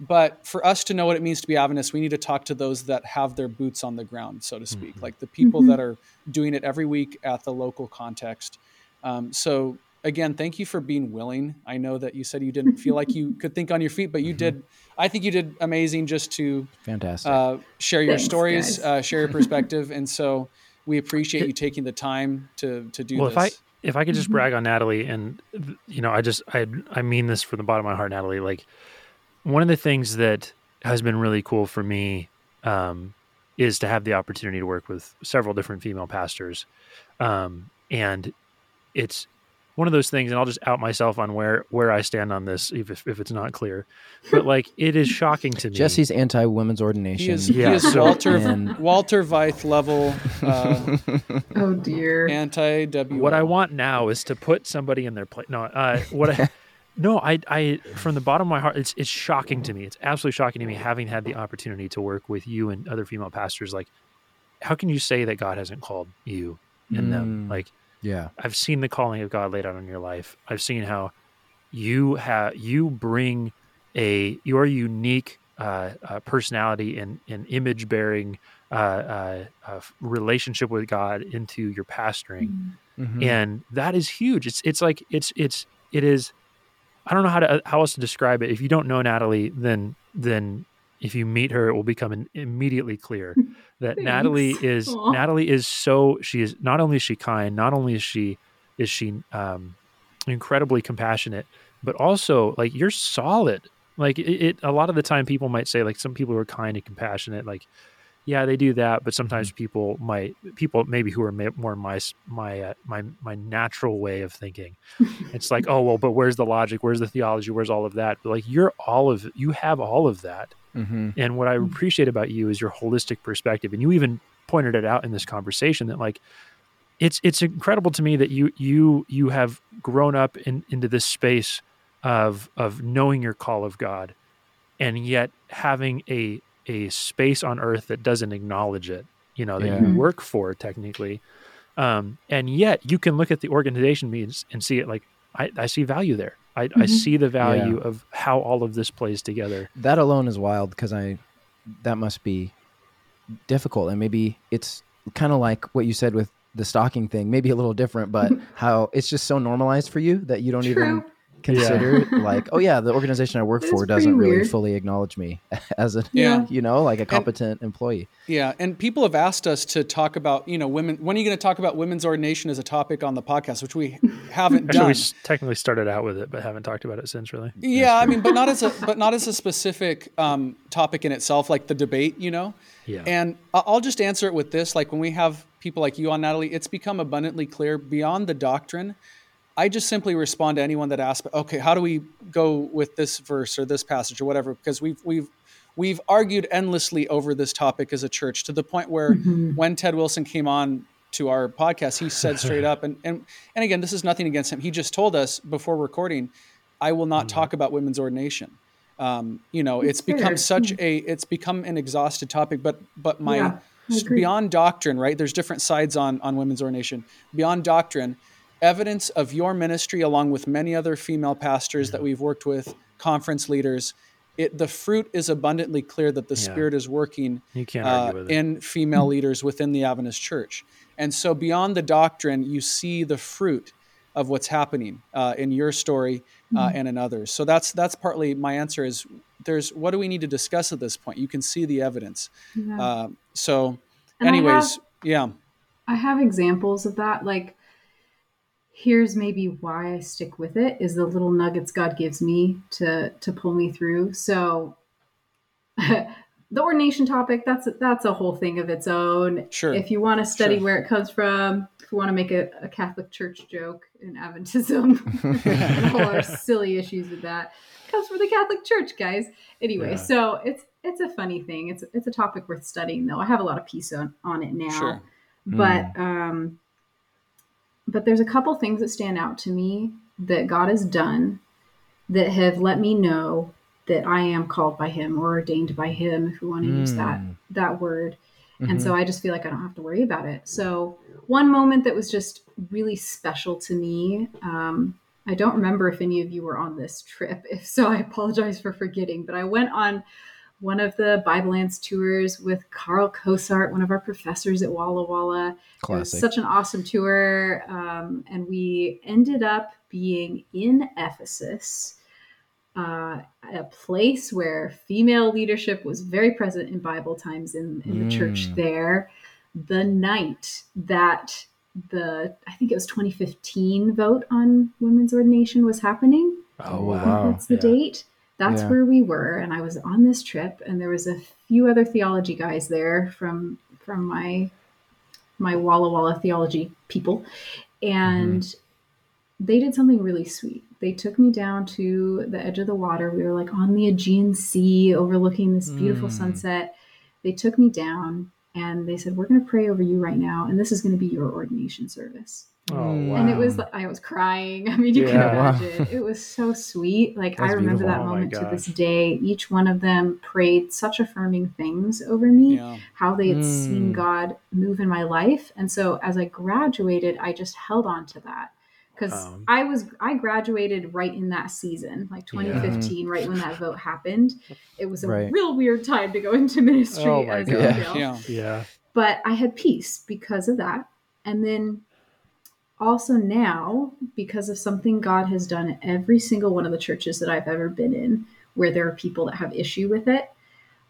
But for us to know what it means to be Adventist, we need to talk to those that have their boots on the ground, so to speak, Mhm. like the people Mhm. that are doing it every week at the local context. Um, so again, thank you for being willing. I know that you said you didn't feel like you could think on your feet, but you Mhm. did. I think you did amazing just to Fantastic. uh, share your Thanks, stories, uh, share your perspective, and so we appreciate you taking the time to to do Well, if I this. if I could just Mhm. brag on Natalie, and you know, I just I I mean this from the bottom of my heart, Natalie. Like one of the things that has been really cool for me um, is to have the opportunity to work with several different female pastors, um, and it's one of those things. And I'll just out myself on where where I stand on this, if if, if it's not clear. But like, it is shocking to me. Jesse's anti women's ordination. he is, Yeah, he is so- Walter And- Walter Veith level uh, Oh dear. anti W. what I want now is to put somebody in their place. No, uh, what I no, I, I from the bottom of my heart, it's it's shocking to me. It's absolutely shocking to me having had the opportunity to work with you and other female pastors. Like, how can you say that God hasn't called you in them? Mm. Like, yeah. I've seen the calling of God laid out on your life. I've seen how you have you bring a your unique uh, uh, personality and, and image bearing uh, uh, uh, relationship with God into your pastoring Mhm. and that is huge. It's it's like it's it's it is. I don't know how to how else to describe it. If you don't know Natalie, then then if you meet her, it will become immediately clear that Natalie is Aw. Natalie is so she is not only is she kind, not only is she is she um, incredibly compassionate, but also like you're solid. Like it, it, a lot of the time, people might say like some people who are kind and compassionate, like yeah, they do that, but sometimes people might people maybe who are more my my uh, my my natural way of thinking. it's like oh well, but where's the logic? Where's the theology? Where's all of that? But like you're all of you have all of that. Mhm. And what I appreciate about you is your holistic perspective. And you even pointed it out in this conversation that like it's it's incredible to me that you you you have grown up in, into this space of of knowing your call of God and yet having a a space on earth that doesn't acknowledge it, you know, that Yeah. you work for technically. Um, and yet you can look at the organization means and see it like I, I see value there. I, I Mhm. see the value of how all of this plays together. That alone is wild because I that must be difficult and maybe it's kind of like what you said with the stocking thing, maybe a little different, but how it's just so normalized for you that you don't even True. consider like, oh yeah, the organization I work It is for doesn't really weird. fully acknowledge me as a Yeah. you know, like a competent employee. Yeah, and people have asked us to talk about, you know, women. When are you going to talk about women's ordination as a topic on the podcast, which we haven't Actually, done? we technically started out with it, but haven't talked about it since. Really, Yeah, I mean, but not as a but not as a specific um, topic in itself, like the debate, you know. yeah. And I- I'll just answer it with this: like when we have people like you on Natalie, it's become abundantly clear beyond the doctrine. I just simply respond to anyone that asks, "Okay, how do we go with this verse or this passage or whatever?" Because we've we've we've argued endlessly over this topic as a church to the point where Mhm. when Ted Wilson came on to our podcast, he said straight up, and and and again, this is nothing against him. He just told us before recording, I will not Mhm. talk about women's ordination. Um, you know, That's it's become fair. such a it's become an exhausted topic. But but my Yeah. beyond doctrine, right? There's different sides on on women's ordination. Beyond doctrine, evidence of your ministry, along with many other female pastors that we've worked with, conference leaders. It, the fruit is abundantly clear that the Yeah. Spirit is working You can't uh, argue with it. in female leaders within the Adventist Church. And so, beyond the doctrine, you see the fruit of what's happening uh, in your story uh, and in others. So that's that's partly my answer. Is there's what do we need to discuss at this point? You can see the evidence. Yeah. Uh, so, And I anyways, have- yeah, I have examples of that. Like, here's maybe why I stick with it is the little nuggets God gives me to to pull me through. So, the ordination topic that's a, that's a whole thing of its own. Sure. If you want to study Sure. where it comes from, if you want to make a, a Catholic Church joke in Adventism, and a whole lot of silly issues with that, it comes from the Catholic Church, guys. Anyway, Yeah. so it's it's a funny thing. It's it's a topic worth studying, though. I have a lot of peace on, on it now sure. but um but there's a couple things that stand out to me that god has done that have let me know that i am called by him or ordained by him if we want to use that Mm. that word Mhm. and so i just feel like i don't have to worry about it so one moment that was just really special to me um i don't remember if any of you were on this trip if so i apologize for forgetting but i went on one of the Bible Lands tours with Carl Cosaert, one of our professors at Walla Walla. It was Classic. such an awesome tour. Um, and we ended up being in Ephesus, uh, a place where female leadership was very present in Bible times in, in the church Mm. there. The night that the, I think it was 2015 vote on women's ordination was happening. oh wow. wow. That's the Yeah. date. That's Yeah. where we were, and I was on this trip, and there was a few other theology guys there from from my my Walla Walla theology people, and Mm-hmm. they did something really sweet. They took me down to the edge of the water. We were like on the Aegean Sea, overlooking this beautiful Mm. sunset. They took me down, and they said, "We're going to pray over you right now, and this is going to be your ordination service." Oh wow. and it was like I was crying. I mean, you Yeah. can Wow. imagine. It was so sweet. Like I remember beautiful. that Oh moment to this day. Each one of them prayed such affirming things over me, Yeah, how they had seen Mm. God move in my life. And so as I graduated, I just held on to that. Because Um, I was I graduated right in that season, like 2015, right when that vote happened. It was a Right. real weird time to go into ministry Oh my as gosh. a yeah, yeah. but I had peace because of that. And then also now, because of something God has done at every single one of the churches that I've ever been in, where there are people that have issue with it,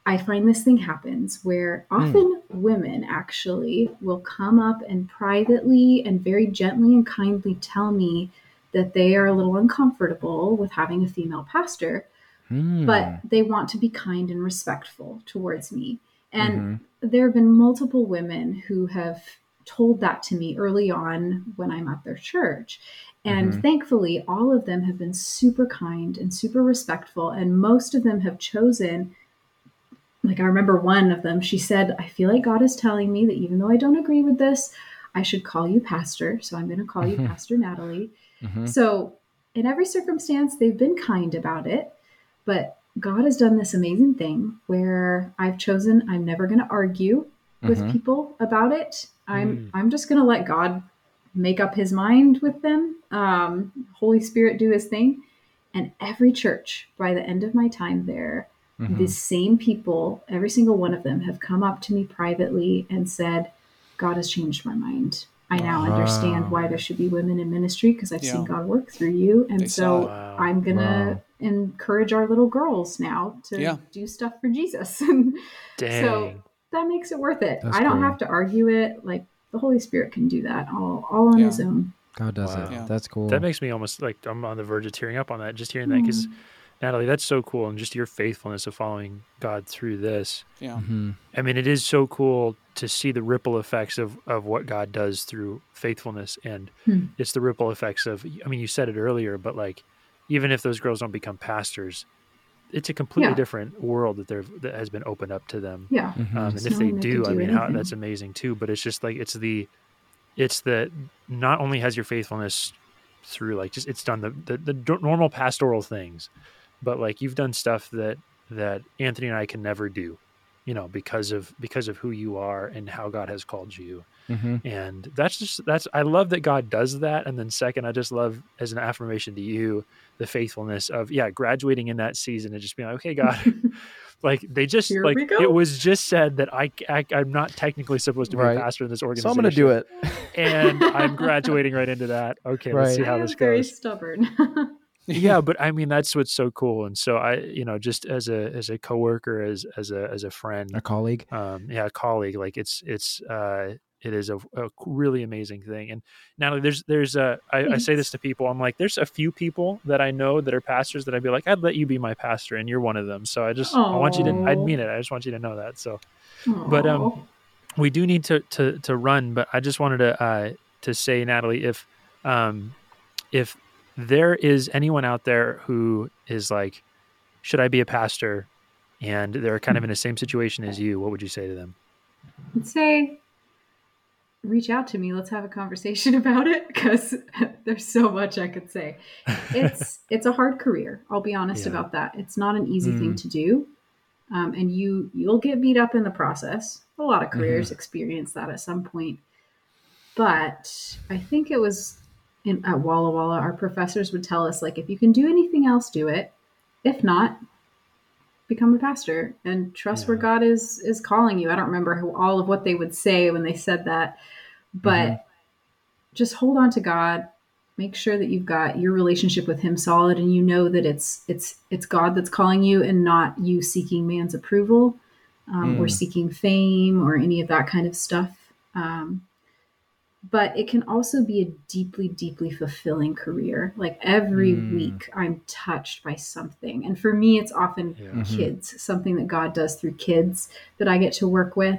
I find this thing happens where often women actually will come up and privately and very gently and kindly tell me that they are a little uncomfortable with having a female pastor Hmm. but they want to be kind and respectful towards me. And Mhm. there have been multiple women who have told that to me early on when I'm at their church. And Mhm. thankfully, all of them have been super kind and super respectful. And most of them have chosen, like, I remember one of them, she said, I feel like God is telling me that even though I don't agree with this, I should call you pastor. So I'm going to call you Mhm. Pastor Natalie. Mhm. So, in every circumstance, they've been kind about it, but God has done this amazing thing where I've chosen I'm never going to argue with Mhm. people about it. I'm Mm. I'm just going to let God make up his mind with them. Um, Holy Spirit do his thing. And every church, by the end of my time there, Mhm. the same people, every single one of them, have come up to me privately and said, God has changed my mind. I now Wow. understand why there should be women in ministry because I've seen God work through you. And saw so it. Wow. I'm going to Wow. encourage our little girls now to Yeah. do stuff for Jesus. Dang. so that makes it worth it. That's I don't cool. have to argue it. Like the Holy Spirit can do that all, all on Yeah. his own. God does Wow. it. Yeah. That's cool. that makes me almost like I'm on the verge of tearing up on that. Just hearing that because. Natalie, that's so cool, and just your faithfulness of following God through this. yeah, Mhm. I mean, it is so cool to see the ripple effects of, of what God does through faithfulness. And Hmm. it's the ripple effects of, I mean, you said it earlier, but like, even if those girls don't become pastors, it's a completely Yeah. different world that they're, that has been opened up to them. Yeah. Mhm. Um, and Just if they knowing they do, I do mean, how, that's amazing too. But it's just like, it's the, it's the, not only has your faithfulness through like, just, it's done the, the, the d- normal pastoral things, but like you've done stuff that, that Anthony and I can never do you know because of because of who you are and how god has called you Mm-hmm. and that's just that's i love that god does that and then second i just love as an affirmation to you the faithfulness of yeah graduating in that season and just being like okay god like they just Here like it was just said that I, I i'm not technically supposed to be Right. a pastor in this organization So I'm gonna do it. and i'm graduating right into that okay let's Right. see I how am this very goes stubborn. Yeah but i mean that's what's so cool and so i you know just as a as a coworker as as a as a friend A colleague. um yeah a colleague like it's it's uh it is a, a really amazing thing and natalie there's there's a I, I say this to people i'm like there's a few people that i know that are pastors that i'd be like i'd let you be my pastor and you're one of them so i just i want you to i'd mean it i just want you to know that so But, um, we do need to to to run but i just wanted to uh to say natalie if um if there is anyone out there who is like should i be a pastor and they're kind of in the same situation as you what would you say to them I'd say reach out to me. Let's have a conversation about it because there's so much I could say. It's it's a hard career. I'll be honest Yeah. about that. It's not an easy thing Mm. to do, um, and you you'll get beat up in the process. A lot of careers experience that at some point, but I think it was in at Walla Walla. Our professors would tell us like if you can do anything else, do it. If not, become a pastor and trust where God is is calling you. I don't remember who, all of what they would say when they said that, but just hold on to God. Make sure that you've got your relationship with Him solid, and you know that it's it's it's God that's calling you, and not you seeking man's approval um, or Mm. seeking fame or any of that kind of stuff. Um, but it can also be a deeply, deeply fulfilling career. Like every Mm. week, I'm touched by something, and for me, it's often Yeah. Mhm. kids, something that God does through kids that I get to work with.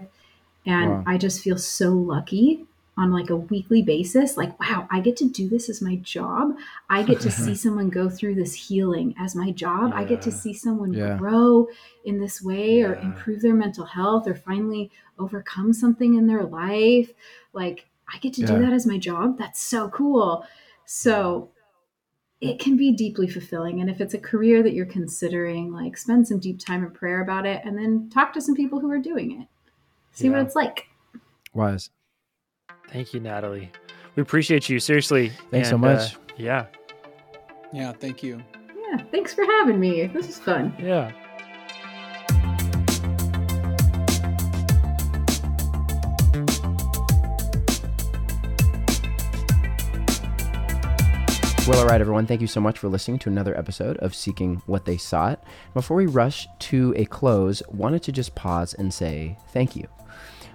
And Wow. I just feel so lucky on like a weekly basis. Like, wow, I get to do this as my job. I get to see someone go through this healing as my job. I get to see someone Yeah. grow in this way or improve their mental health or finally overcome something in their life. Like, I get to Yeah. do that as my job. That's so cool. So, it can be deeply fulfilling. And if it's a career that you're considering, like spend some deep time in prayer about it and then talk to some people who are doing it. See Yeah. what it's like. Wise. Thank you, Natalie. We appreciate you seriously. Thanks so And, uh, much. yeah, Yeah, thank you. Yeah. Thanks for having me. This is fun. yeah. Well, all right, everyone. Thank you so much for listening to another episode of Seeking What They Sought. Before we rush to a close, wanted to just pause and say thank you.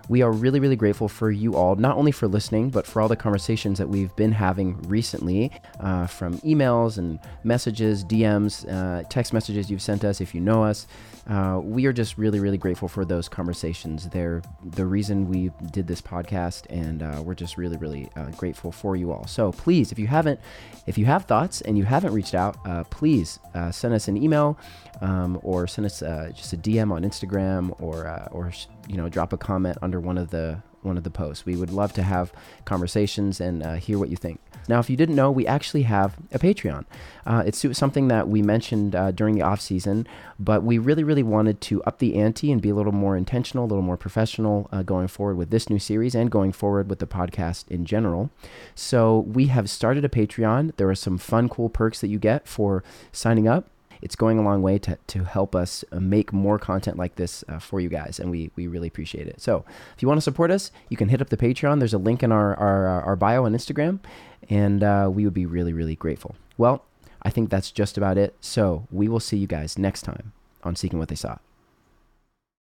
We are really, really grateful for you all, not only for listening, but for all the conversations that we've been having recently uh, from emails and messages, DMs, uh, text messages you've sent us if you know us. Uh, we are just really, really grateful for those conversations. They're the reason we did this podcast, and uh, we're just really, really uh, grateful for you all. So please, if you haven't, if you have thoughts and you haven't reached out, uh, please send us an email um, or send us just a DM on Instagram or or you know drop a comment under one of the one of the posts. We would love to have conversations and uh, hear what you think. Now, if you didn't know, we actually have a Patreon. Uh, it's something that we mentioned uh, during the off season, but we really, really wanted to up the ante and be a little more intentional, a little more professional uh, going forward with this new series and going forward with the podcast in general. So we have started a Patreon. There are some fun, cool perks that you get for signing up it's going a long way to, to help us uh, make more content like this uh, for you guys and we, we really appreciate it. So if you want to support us you can hit up the patreon. There's a link in our, our, our bio on instagram and uh, we would be really really grateful. Well i think that's just about it. So we will see you guys next time on seeking what they sought